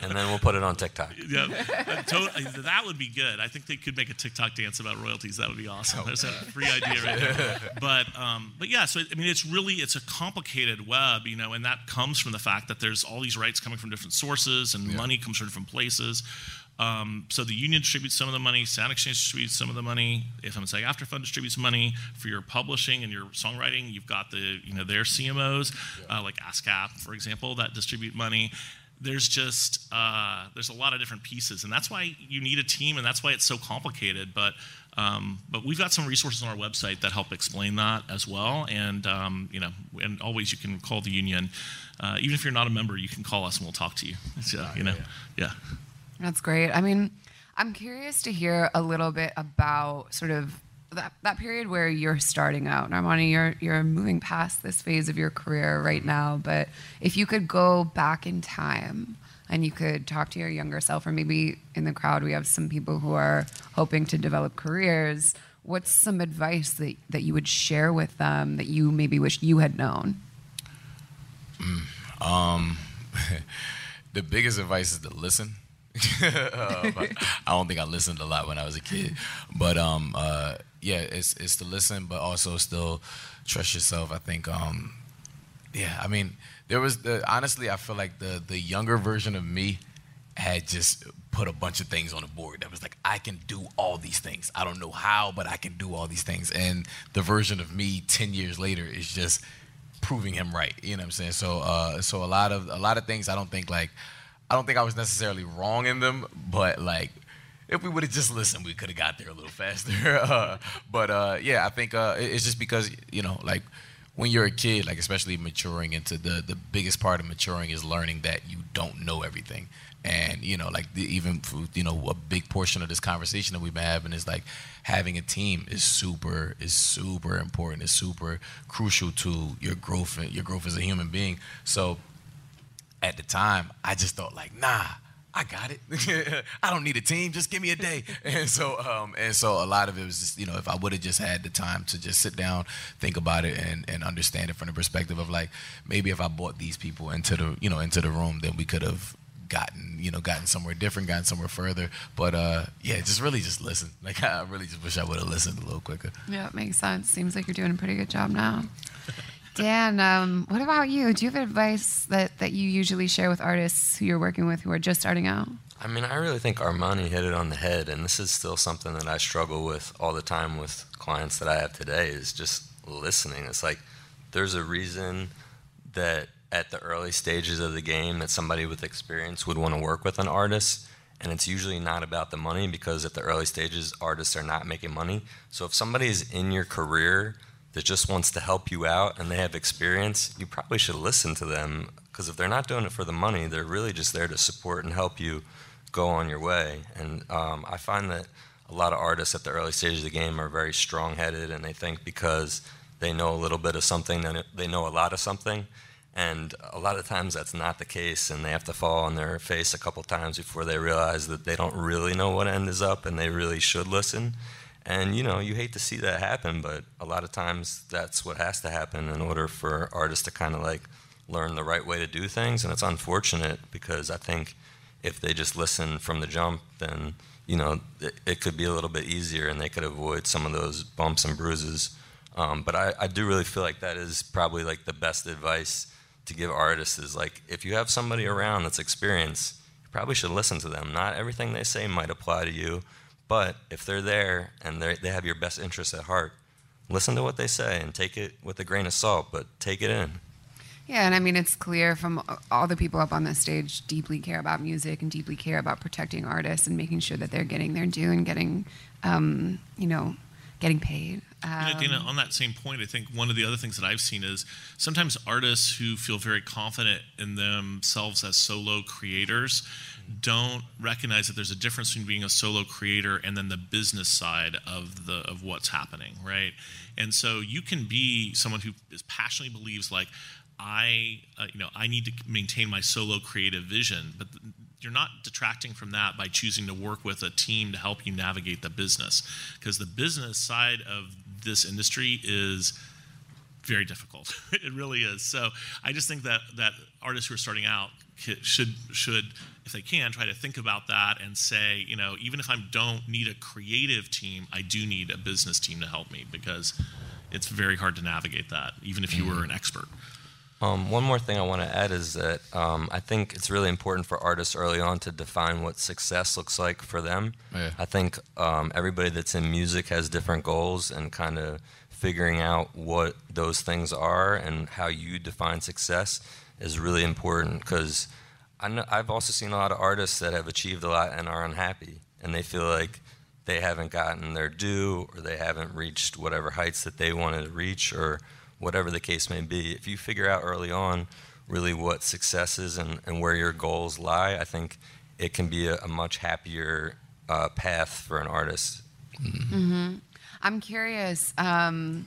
and then we'll put it on TikTok. yeah, uh, to- that would be good. I think they could make a TikTok dance about royalties. That would be awesome. There's a free idea right there. But um, but yeah, so I mean, it's really it's a complicated web, you know, and that comes from the fact that there's all these rights coming from different sources, and money comes from different places. Um, so the union distributes some of the money, Sound Exchange distributes some of the money, FM SAG AFTRA Fund distributes money for your publishing and your songwriting. You've got the you know their CMOs uh, like ASCAP, for example, that distribute money. There's just uh, there's a lot of different pieces, and that's why you need a team, and that's why it's so complicated. But um, but we've got some resources on our website that help explain that as well, and um, you know, and always you can call the union, uh, even if you're not a member, you can call us and we'll talk to you. So, you know, yeah. That's great. I mean, I'm curious to hear a little bit about sort of that, that period where you're starting out. Armani, you're you're moving past this phase of your career right now, but if you could go back in time and you could talk to your younger self, or maybe in the crowd we have some people who are hoping to develop careers, what's some advice that, that you would share with them that you maybe wish you had known? Um, the biggest advice is to listen. But I don't think I listened a lot when I was a kid, but um, uh, yeah, it's it's to listen, but also still trust yourself. I think, um, yeah, I mean, there was the honestly, I feel like the the younger version of me had just put a bunch of things on the board that was like, I can do all these things. I don't know how, but I can do all these things. And the version of me ten years later is just proving him right. You know what I'm saying? So uh, so a lot of a lot of things I don't think like I don't think I was necessarily wrong in them, but like if we would have just listened, we could have got there a little faster. uh, but uh, yeah, I think uh, it's just because you know like when you're a kid, like especially maturing into the the biggest part of maturing is learning that you don't know everything. And you know, like the, even you know, a big portion of this conversation that we've been having is like having a team is super is super important. Is super crucial to your growth your growth as a human being. So at the time, I just thought like, nah, I got it. I don't need a team. Just give me a day. And so, um, and so a lot of it was just, you know, if I would have just had the time to just sit down, think about it, and, and understand it from the perspective of like, maybe if I brought these people into the, you know, into the room, then we could have gotten, you know, gotten somewhere different, gotten somewhere further. But uh, yeah, just really just listen. Like I really just wish I would have listened a little quicker. Yeah, it makes sense. Seems like you're doing a pretty good job now. Dan, um, what about you? Do you have advice that, that you usually share with artists who you're working with who are just starting out? I mean, I really think Armani hit it on the head, and this is still something that I struggle with all the time with clients that I have today is just listening. It's like there's a reason that at the early stages of the game that somebody with experience would want to work with an artist, and it's usually not about the money because at the early stages, artists are not making money. So if somebody is in your career that just wants to help you out and they have experience, you probably should listen to them because if they're not doing it for the money, they're really just there to support and help you go on your way. And um, I find that a lot of artists at the early stages of the game are very strong-headed, and they think because they know a little bit of something, then they know a lot of something. And a lot of times that's not the case, and they have to fall on their face a couple times before they realize that they don't really know what end is up, and they really should listen. And you know, you hate to see that happen, but a lot of times that's what has to happen in order for artists to kind of like learn the right way to do things. And it's unfortunate because I think if they just listen from the jump, then you know it, it could be a little bit easier, and they could avoid some of those bumps and bruises. Um, but I, I do really feel like that is probably like the best advice to give artists is like if you have somebody around that's experienced, you probably should listen to them. Not everything they say might apply to you, but if they're there and they they have your best interests at heart, listen to what they say and take it with a grain of salt, but take it in. Yeah, and I mean, it's clear from all the people up on the stage deeply care about music and deeply care about protecting artists and making sure that they're getting their due and getting, um, you know, getting paid. Um, you know, Dana, on that same point, I think one of the other things that I've seen is sometimes artists who feel very confident in themselves as solo creators don't recognize that there's a difference between being a solo creator and then the business side of the of what's happening, right? And so you can be someone who is passionately believes like I, uh, you know, I need to maintain my solo creative vision, but you're not detracting from that by choosing to work with a team to help you navigate the business, because the business side of this industry is very difficult. it really is. So I just think that that artists who are starting out should should if they can try to think about that and say, you know, even if I don't need a creative team, I do need a business team to help me because it's very hard to navigate that, even if you were mm-hmm. an expert. Um, one more thing I want to add is that um, I think it's really important for artists early on to define what success looks like for them. Yeah. I think um, everybody that's in music has different goals, and kind of figuring out what those things are and how you define success is really important because I've also seen a lot of artists that have achieved a lot and are unhappy, and they feel like they haven't gotten their due or they haven't reached whatever heights that they wanted to reach or whatever the case may be. If you figure out early on really what success is and, and where your goals lie, I think it can be a, a much happier uh, path for an artist. Mm-hmm. I'm curious. Um,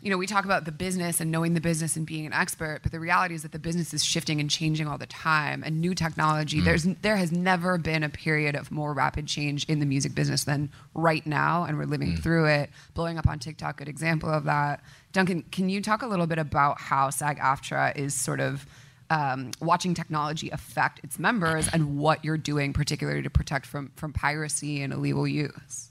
you know, we talk about the business and knowing the business and being an expert, but the reality is that the business is shifting and changing all the time. And new technology, mm. there's there has never been a period of more rapid change in the music business than right now, and we're living mm. through it. Blowing up on TikTok, good example of that. Duncan, can you talk a little bit about how SAG-AFTRA is sort of um, watching technology affect its members and what you're doing, particularly to protect from from piracy and illegal use?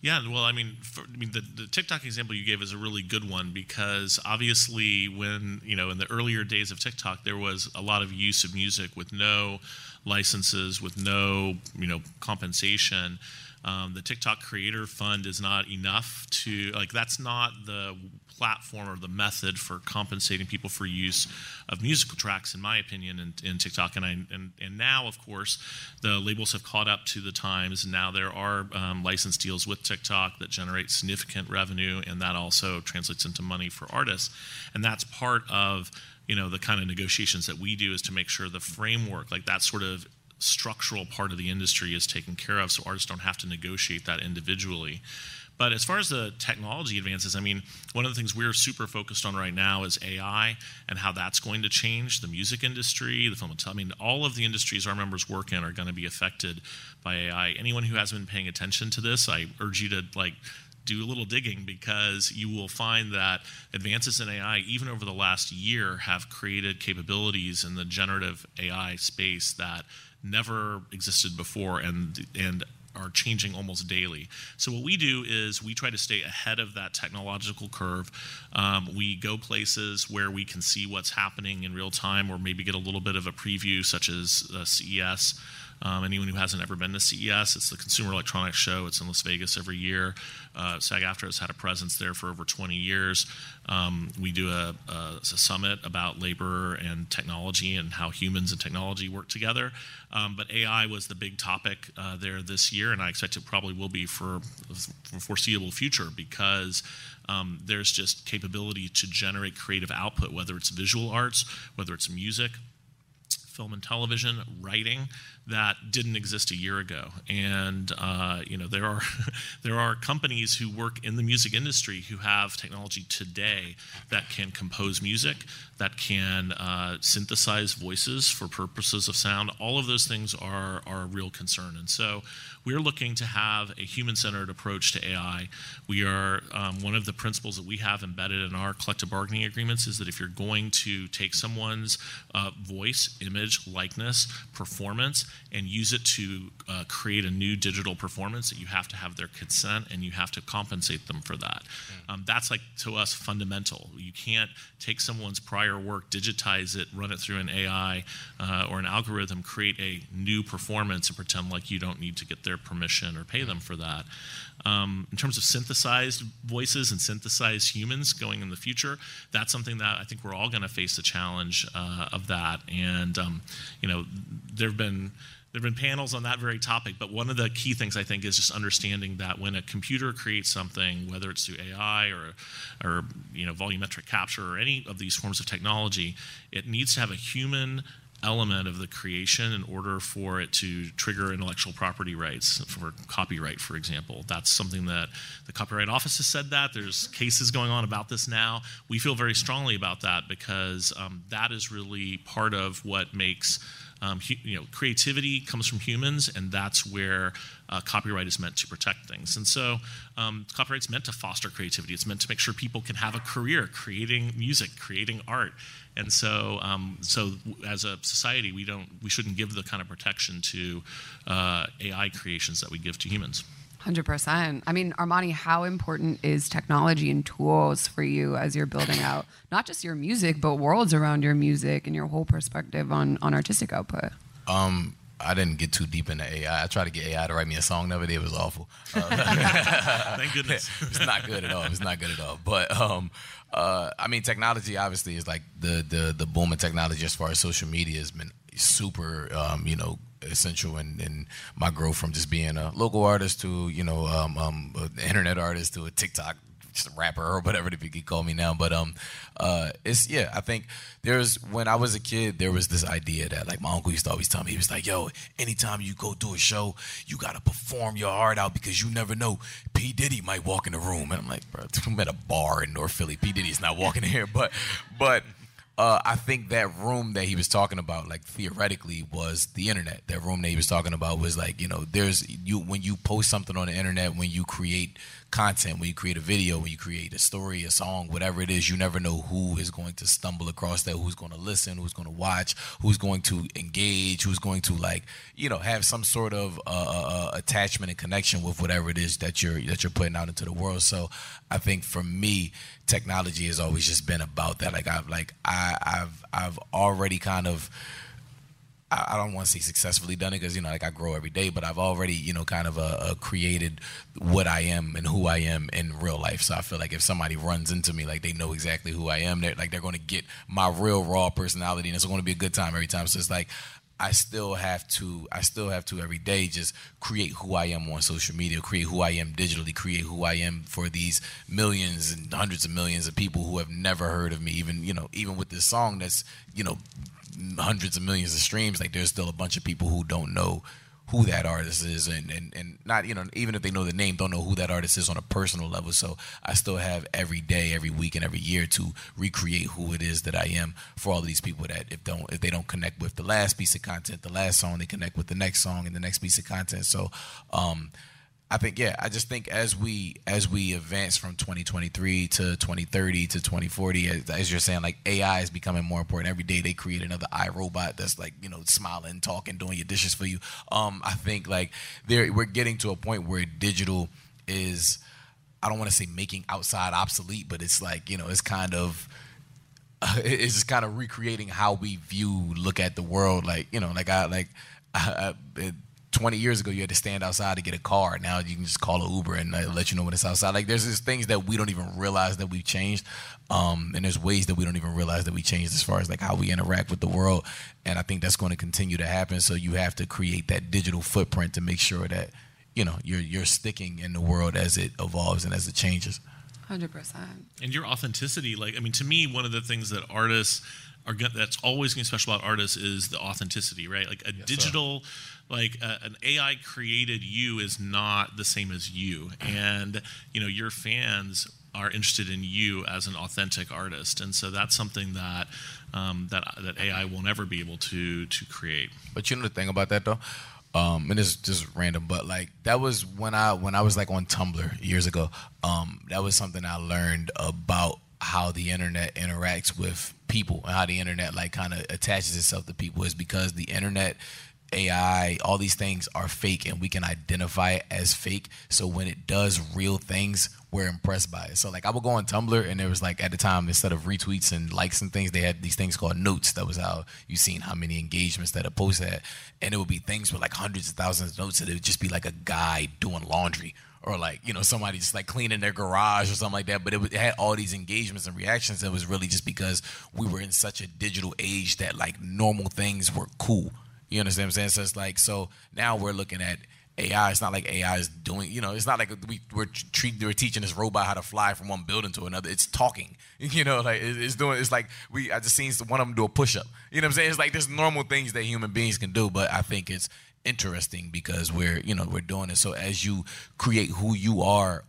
Yeah, well, I mean, for, I mean, the, the TikTok example you gave is a really good one because obviously, when you know, in the earlier days of TikTok, there was a lot of use of music with no licenses, with no you know compensation. Um, the TikTok Creator Fund is not enough to like that's not the platform or the method for compensating people for use of musical tracks, in my opinion, in, in TikTok. And, I, and, and now, of course, the labels have caught up to the times. Now there are um, license deals with TikTok that generate significant revenue, and that also translates into money for artists. And that's part of you know the kind of negotiations that we do is to make sure the framework, like that sort of structural part of the industry, is taken care of, so artists don't have to negotiate that individually. But as far as the technology advances, I mean, one of the things we're super focused on right now is AI and how that's going to change the music industry, the film I mean, all of the industries our members work in are going to be affected by AI. Anyone who hasn't been paying attention to this, I urge you to like do a little digging because you will find that advances in AI, even over the last year, have created capabilities in the generative AI space that never existed before and and are changing almost daily. So what we do is we try to stay ahead of that technological curve. Um, we go places where we can see what's happening in real time, or maybe get a little bit of a preview, such as uh, CES. Um, anyone who hasn't ever been to CES, it's the Consumer Electronics Show. It's in Las Vegas every year. Uh, SAG-AFTRA has had a presence there for over 20 years. Um, we do a, a, a, summit about labor and technology and how humans and technology work together. Um, but AI was the big topic uh, there this year, and I expect it probably will be for the foreseeable future because um, there's just capability to generate creative output, whether it's visual arts, whether it's music, film and television, writing that didn't exist a year ago. And uh, you know there are there are companies who work in the music industry who have technology today that can compose music, that can uh, synthesize voices for purposes of sound. All of those things are are a real concern. And so we're looking to have a human-centered approach to AI. We are um, one of the principles that we have embedded in our collective bargaining agreements is that if you're going to take someone's uh, voice, image, likeness, performance and use it to uh, create a new digital performance that you have to have their consent and you have to compensate them for that. Mm. Um, that's like to us fundamental. You can't take someone's prior work, digitize it, run it through an AI uh, or an algorithm, create a new performance, and pretend like you don't need to get their permission or pay them for that. Um, in terms of synthesized voices and synthesized humans going in the future, that's something that I think we're all going to face the challenge uh, of that. And um, you know, there have been there have been panels on that very topic, but one of the key things I think is just understanding that when a computer creates something, whether it's through AI or, or you know, volumetric capture or any of these forms of technology, it needs to have a human element of the creation in order for it to trigger intellectual property rights for copyright for example that's something that the copyright office has said that there's cases going on about this now we feel very strongly about that because um, that is really part of what makes um, you know, creativity comes from humans, and that's where uh, copyright is meant to protect things. And so, um, copyright's meant to foster creativity. It's meant to make sure people can have a career creating music, creating art. And so, um, so as a society, we don't, we shouldn't give the kind of protection to uh, AI creations that we give to humans. 100%. I mean, Armani, how important is technology and tools for you as you're building out not just your music, but worlds around your music and your whole perspective on, on artistic output? Um, I didn't get too deep into AI. I tried to get AI to write me a song the other day. It was awful. Uh, Thank goodness. it's not good at all. It's not good at all. But um, uh, I mean, technology obviously is like the the the boom of technology as far as social media has been super, um, you know, essential in, in, my growth from just being a local artist to you know um, um, an internet artist to a TikTok just a rapper or whatever if you could call me now. But um, uh, it's yeah. I think there's when I was a kid, there was this idea that like my uncle used to always tell me. He was like, "Yo, anytime you go do a show, you gotta perform your heart out because you never know. P Diddy might walk in the room." And I'm like, "Bro, I'm at a bar in North Philly. P Diddy's not walking in here." But but uh, I think that room that he was talking about, like theoretically, was the internet. That room that he was talking about was like, you know, there's you when you post something on the internet, when you create content, when you create a video, when you create a story, a song, whatever it is, you never know who is going to stumble across that, who's going to listen, who's going to watch, who's going to engage, who's going to like, you know, have some sort of uh, uh, uh attachment and connection with whatever it is that you're that you're putting out into the world. So, I think for me, technology has always just been about that. Like I've like I, I've I've already kind of I, don't want to say successfully done it because you know like I grow every day, but I've already you know kind of uh, uh, created what I am and who I am in real life. So I feel like if somebody runs into me, like they know exactly who I am. They're like they're going to get my real raw personality, and it's going to be a good time every time. So it's like I still have to I still have to every day just create who I am on social media, create who I am digitally, create who I am for these millions and hundreds of millions of people who have never heard of me. Even you know, even with this song that's you know hundreds of millions of streams, like there's still a bunch of people who don't know who that artist is and, and, and not you know even if they know the name don't know who that artist is on a personal level. So i still have every day every week and every year to recreate who it is that i am for all of these people that if don't if they don't connect with the last piece of content the last song they connect with the next song and the next piece of content. So um I think yeah, I just think as we as we advance from 2023 to 2030 to 2040, as, as, you're saying, like AI is becoming more important every day. They create another iRobot that's like you know smiling, talking, doing your dishes for you. Um, I think like there we're getting to a point where digital is, I don't want to say making outside obsolete, but it's like you know it's kind of it's just kind of recreating how we view look at the world. Like you know, like I like uh, it, 20 years ago, you had to stand outside to get a car. Now you can just call an Uber and uh, let you know when it's outside. Like there's just things that we don't even realize that we've changed, um, and there's ways that we don't even realize that we changed as far as like how we interact with the world. And I think that's going to continue to happen. So you have to create that digital footprint to make sure that you know you're you're sticking in the world as it evolves and as it changes. Hundred percent. and your authenticity like i mean to me one of the things that artists are go- that's always going to be special about artists is the authenticity right like a digital like uh, an ai created you is not the same as you. And you know your fans are interested in you as an authentic artist. And so that's something that um, that that ai will never be able to to create. But you know the thing about that though, um, and it's just random, but like that was when I when I was like on Tumblr years ago. Um, that was something I learned about how the internet interacts with people and how the internet like kind of attaches itself to people is because the internet AI, all these things are fake and we can identify it as fake. So when it does real things, we're impressed by it. So like I would go on Tumblr and there was like at the time instead of retweets and likes and things, they had these things called notes. That was how you seen how many engagements that a post had. And it would be things with like hundreds of thousands of notes and it would just be like a guy doing laundry or like you know somebody just like cleaning their garage or something like that but it, it had all these engagements and reactions it was really just because we were in such a digital age that like normal things were cool you understand what i'm saying so it's like so now we're looking at AI, it's not like AI is doing, you know, it's not like we, we're treating we're teaching this robot how to fly from one building to another. It's talking, you know, like it's doing, it's like we, I just seen one of them do a push up. You know what I'm saying? It's like there's normal things that human beings can do, but I think it's interesting because we're, you know, we're doing it. So as you create who you are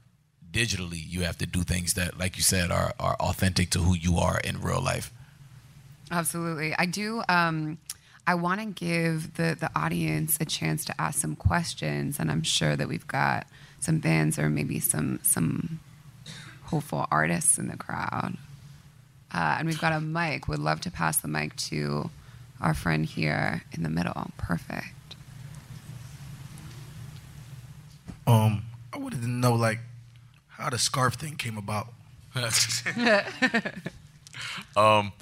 digitally, you have to do things that, like you said, are, are authentic to who you are in real life. Absolutely. I do. Um, I want to give the, the audience a chance to ask some questions, and I'm sure that we've got some fans or maybe some some hopeful artists in the crowd. Uh, and we've got a mic. Would love to pass the mic to our friend here in the middle. Perfect. Um, I wanted to know like how the scarf thing came about. um,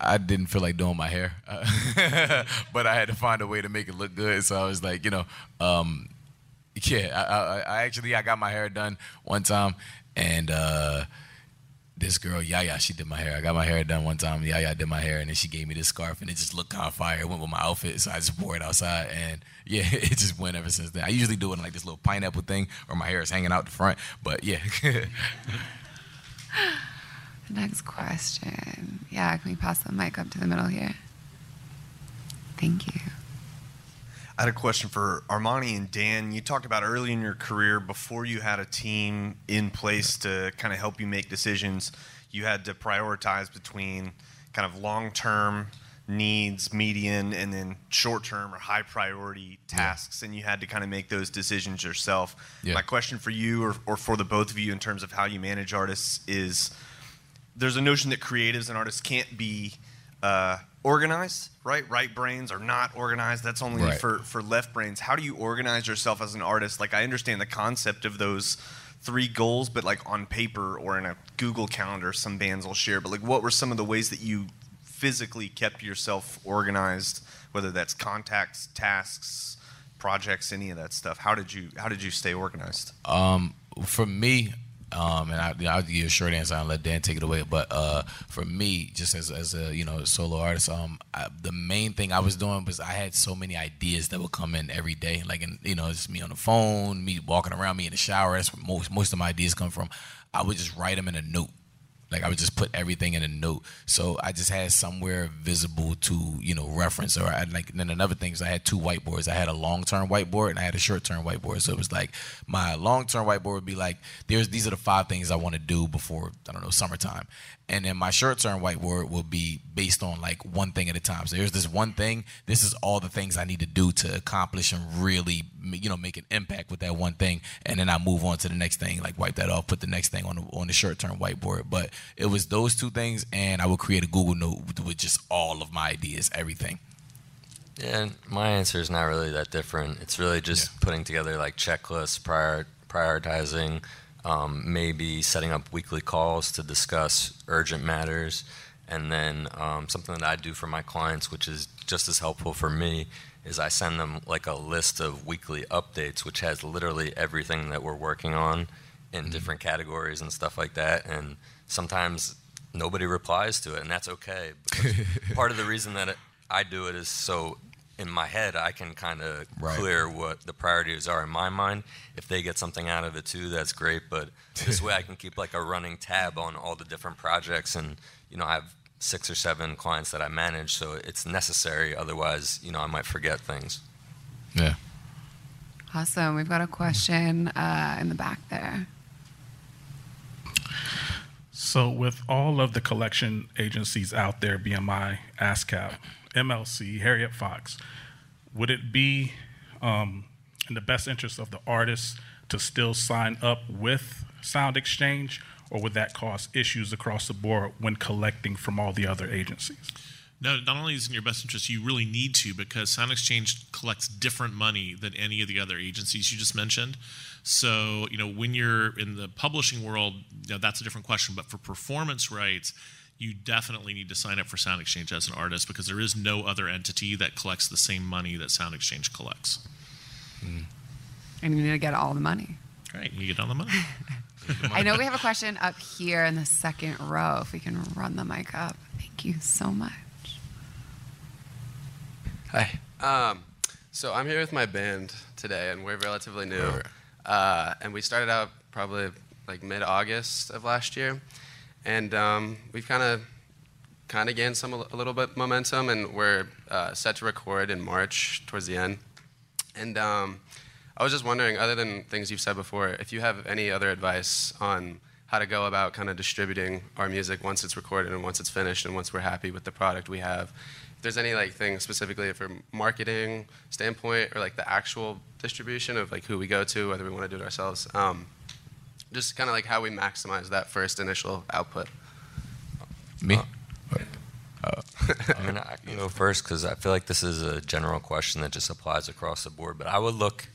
I didn't feel like doing my hair, uh, but I had to find a way to make it look good. So I was like, you know, um, yeah, I, I, I actually I got my hair done one time, and uh, this girl Yaya, she did my hair. I got my hair done one time. Yaya did my hair, and then she gave me this scarf, and it just looked kind of fire. It went with my outfit, so I just wore it outside, and yeah, it just went ever since then. I usually do it in like this little pineapple thing, or my hair is hanging out the front, but yeah. Next question. Yeah, can we pass the mic up to the middle here? Thank you. I had a question for Armani and Dan. You talked about early in your career, before you had a team in place to kind of help you make decisions, you had to prioritize between kind of long term needs, median, and then short term or high priority tasks. And you had to kind of make those decisions yourself. Yeah. My question for you, or, or for the both of you, in terms of how you manage artists, is there's a notion that creatives and artists can't be uh, organized, right? Right brains are not organized. That's only Right. for, for left brains. How do you organize yourself as an artist? Like, I understand the concept of those three goals, but like on paper or in a Google Calendar, some bands will share. But like, what were some of the ways that you physically kept yourself organized? Whether that's contacts, tasks, projects, any of that stuff. How did you How did you stay organized? Um, for me, um, and I, I'll give you a short answer and let Dan take it away. But uh, for me, just as, as a you know solo artist, um, I, the main thing I was doing was I had so many ideas that would come in every day. Like, in, you know, it's me on the phone, me walking around, me in the shower. That's where most most of my ideas come from. I would just write them in a note. Like I would just put everything in a note, so I just had somewhere visible to you know reference. Or I like then another thing is I had two whiteboards. I had a long term whiteboard and I had a short term whiteboard. So it was like my long term whiteboard would be like there's these are the five things I want to do before I don't know summertime, and then my short term whiteboard will be based on like one thing at a time. So here's this one thing. This is all the things I need to do to accomplish and really you know make an impact with that one thing, and then I move on to the next thing. Like wipe that off, put the next thing on the, on the short term whiteboard. But it was those two things, and I would create a Google Note with, just all of my ideas, everything. Yeah, and my answer is not really that different. It's really just putting together like checklists, prior, prioritizing, um, maybe setting up weekly calls to discuss urgent matters, And then um, something that I do for my clients, which is just as helpful for me, is I send them like a list of weekly updates, which has literally everything that we're working on in different categories and stuff like that. And sometimes nobody replies to it, and that's okay. because part of the reason that it, I do it is so in my head I can kind of Right. clear what the priorities are in my mind. If they get something out of it too, that's great. But this way I can keep like a running tab on all the different projects, and you know I have six or seven clients that I manage, so it's necessary. Otherwise, you know I might forget things. Yeah. Awesome. We've got a question uh, in the back there. So, with all of the collection agencies out there, BMI, ASCAP, MLC, Harry Fox, would it be um, in the best interest of the artists to still sign up with Sound Exchange, or would that cause issues across the board when collecting from all the other agencies? No, not only is it in your best interest, you really need to because Sound Exchange collects different money than any of the other agencies you just mentioned. So, you know, when you're in the publishing world, you know, that's a different question. But for performance rights, you definitely need to sign up for Sound Exchange as an artist because there is no other entity that collects the same money that Sound Exchange collects. And you need to get all the money. Right, you get on the money. I know we have a question up here in the second row. If we can run the mic up. Thank you so much. Hi. Um, so I'm here with my band today, and we're relatively new. Uh, and we started out probably like mid-August of last year, and um, we've kind of kind of gained some a little bit momentum, and we're uh, set to record in March towards the end. And um, I was just wondering, other than things you've said before, if you have any other advice on how to go about kind of distributing our music once it's recorded and once it's finished and once we're happy with the product we have. If there's any like thing specifically for marketing standpoint or like the actual distribution of like who we go to, whether we want to do it ourselves, um, just kind of like how we maximize that first initial output. Me? Uh, uh, I mean, I can go first because I feel like this is a general question that just applies across the board. But I would look,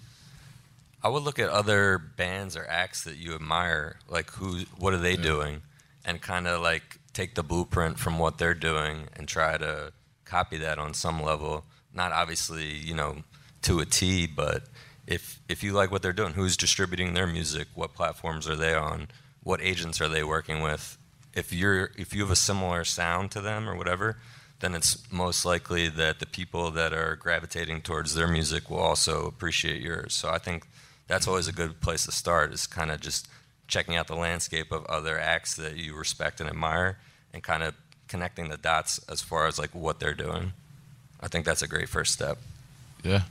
I would look at other bands or acts that you admire, like who, what are they doing, and kind of like take the blueprint from what they're doing and try to copy that on some level. Not obviously, you know, to a T, but if if you like what they're doing, who's distributing their music, what platforms are they on, what agents are they working with, if you're if you have a similar sound to them or whatever, then it's most likely that the people that are gravitating towards their music will also appreciate yours. So I think that's always a good place to start is kind of just checking out the landscape of other acts that you respect and admire and kind of connecting the dots as far as like what they're doing. I think that's a great first step. Yeah.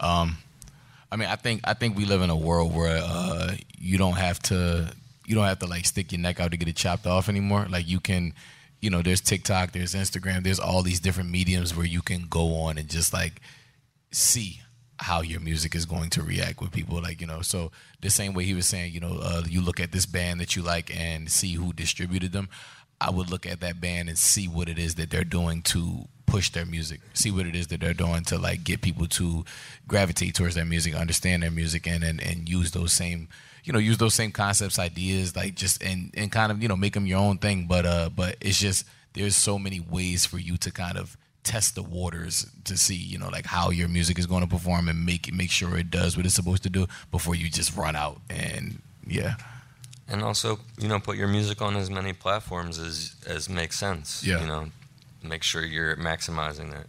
Um, I mean, I think I think we live in a world where uh, you don't have to you don't have to like stick your neck out to get it chopped off anymore. Like you can, you know, there's TikTok, there's Instagram, there's all these different mediums where you can go on and just like see how your music is going to react with people like you know so the same way he was saying you know uh, you look at this band that you like and see who distributed them i would look at that band and see what it is that they're doing to push their music see what it is that they're doing to like get people to gravitate towards their music understand their music and and, and use those same you know use those same concepts ideas like just and and kind of you know make them your own thing but uh but it's just there's so many ways for you to kind of test the waters to see, you know, like how your music is going to perform and make it make sure it does what it's supposed to do before you just run out and yeah. And also, you know, put your music on as many platforms as as makes sense. Yeah. You know, make sure you're maximizing that.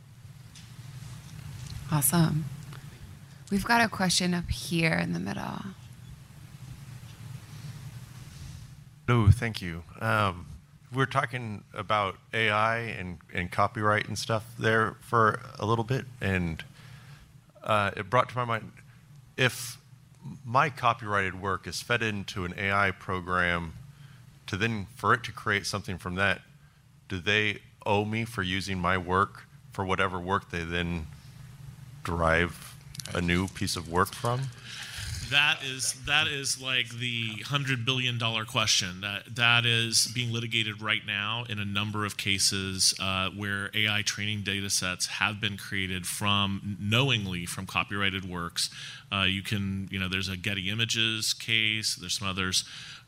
Awesome. We've got a question up here in the middle. No, thank you. Um, we're talking about AI and, and copyright and stuff there for a little bit, and uh, it brought to my mind if my copyrighted work is fed into an AI program to then for it to create something from that, do they owe me for using my work for whatever work they then derive a new piece of work from? That is that is like the hundred billion dollar question. That that is being litigated right now in a number of cases uh, where AI training data sets have been created from knowingly from copyrighted works. Uh, you can you know there's a Getty Images case. There's some others.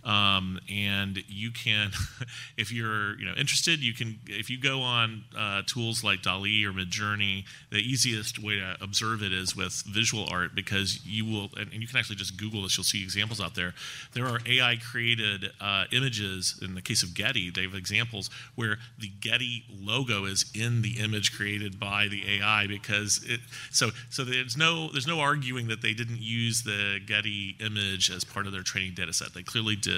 Um, and you can, if you're you know interested, you can if you go on uh, tools like DALL-E or Midjourney, the easiest way to observe it is with visual art because you will, and, and you can actually just Google this. You'll see examples out there. There are AI created uh, images. In the case of Getty, they have examples where the Getty logo is in the image created by the AI because it. So so there's no there's no arguing that they didn't use the Getty image as part of their training data set. They clearly did.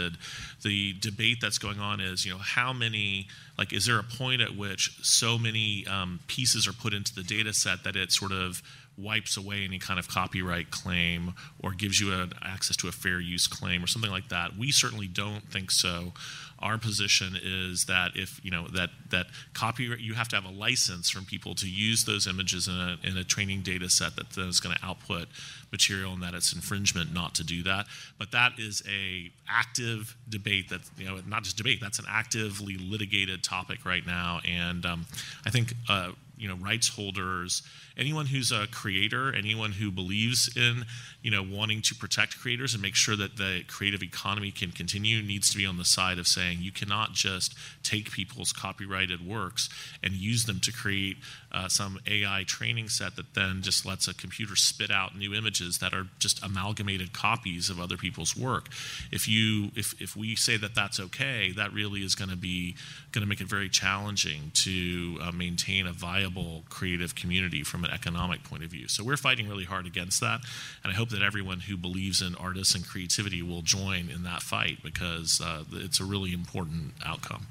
The debate that's going on is, you know, how many, like, is there a point at which so many um, pieces are put into the data set that it sort of wipes away any kind of copyright claim or gives you an access to a fair use claim or something like that? We certainly don't think so. Our position is that if you know that that copyright you have to have a license from people to use those images in a, in a training data set that is going to output material and that it's infringement not to do that. But that is a active debate that you know not just debate that's an actively litigated topic right now. And um, i think uh, you know rights holders anyone who's a creator anyone who believes in you know wanting to protect creators and make sure that the creative economy can continue needs to be on the side of saying you cannot just take people's copyrighted works and use them to create uh, some ai training set that then just lets a computer spit out new images that are just amalgamated copies of other people's work. If you if, if we say that that's okay that really is going to be going to make it very challenging to uh, maintain a viable creative community from an economic point of view so we're fighting really hard against that and i hope that everyone who believes in artists and creativity will join in that fight because uh, it's a really important outcome.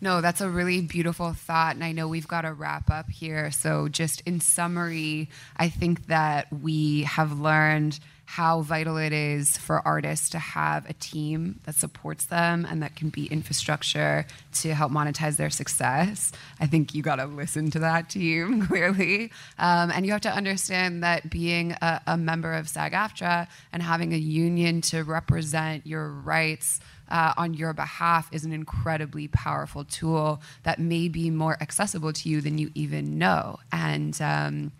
No, that's a really beautiful thought. And I know we've got to wrap up here. So, just in summary, I think that we have learned how vital it is for artists to have a team that supports them and that can be infrastructure to help monetize their success. I think you got to listen to that team clearly. Um, and you have to understand that being a, a member of SAG AFTRA and having a union to represent your rights. Uh, on your behalf is an incredibly powerful tool that may be more accessible to you than you even know. And um,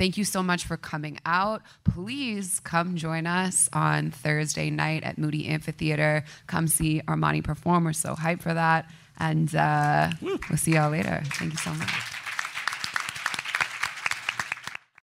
Thank you so much for coming out. Please come join us on Thursday night at Moody Amphitheater. Come see Armani perform. We're so hyped for that. And uh, we'll see y'all later. Thank you so much.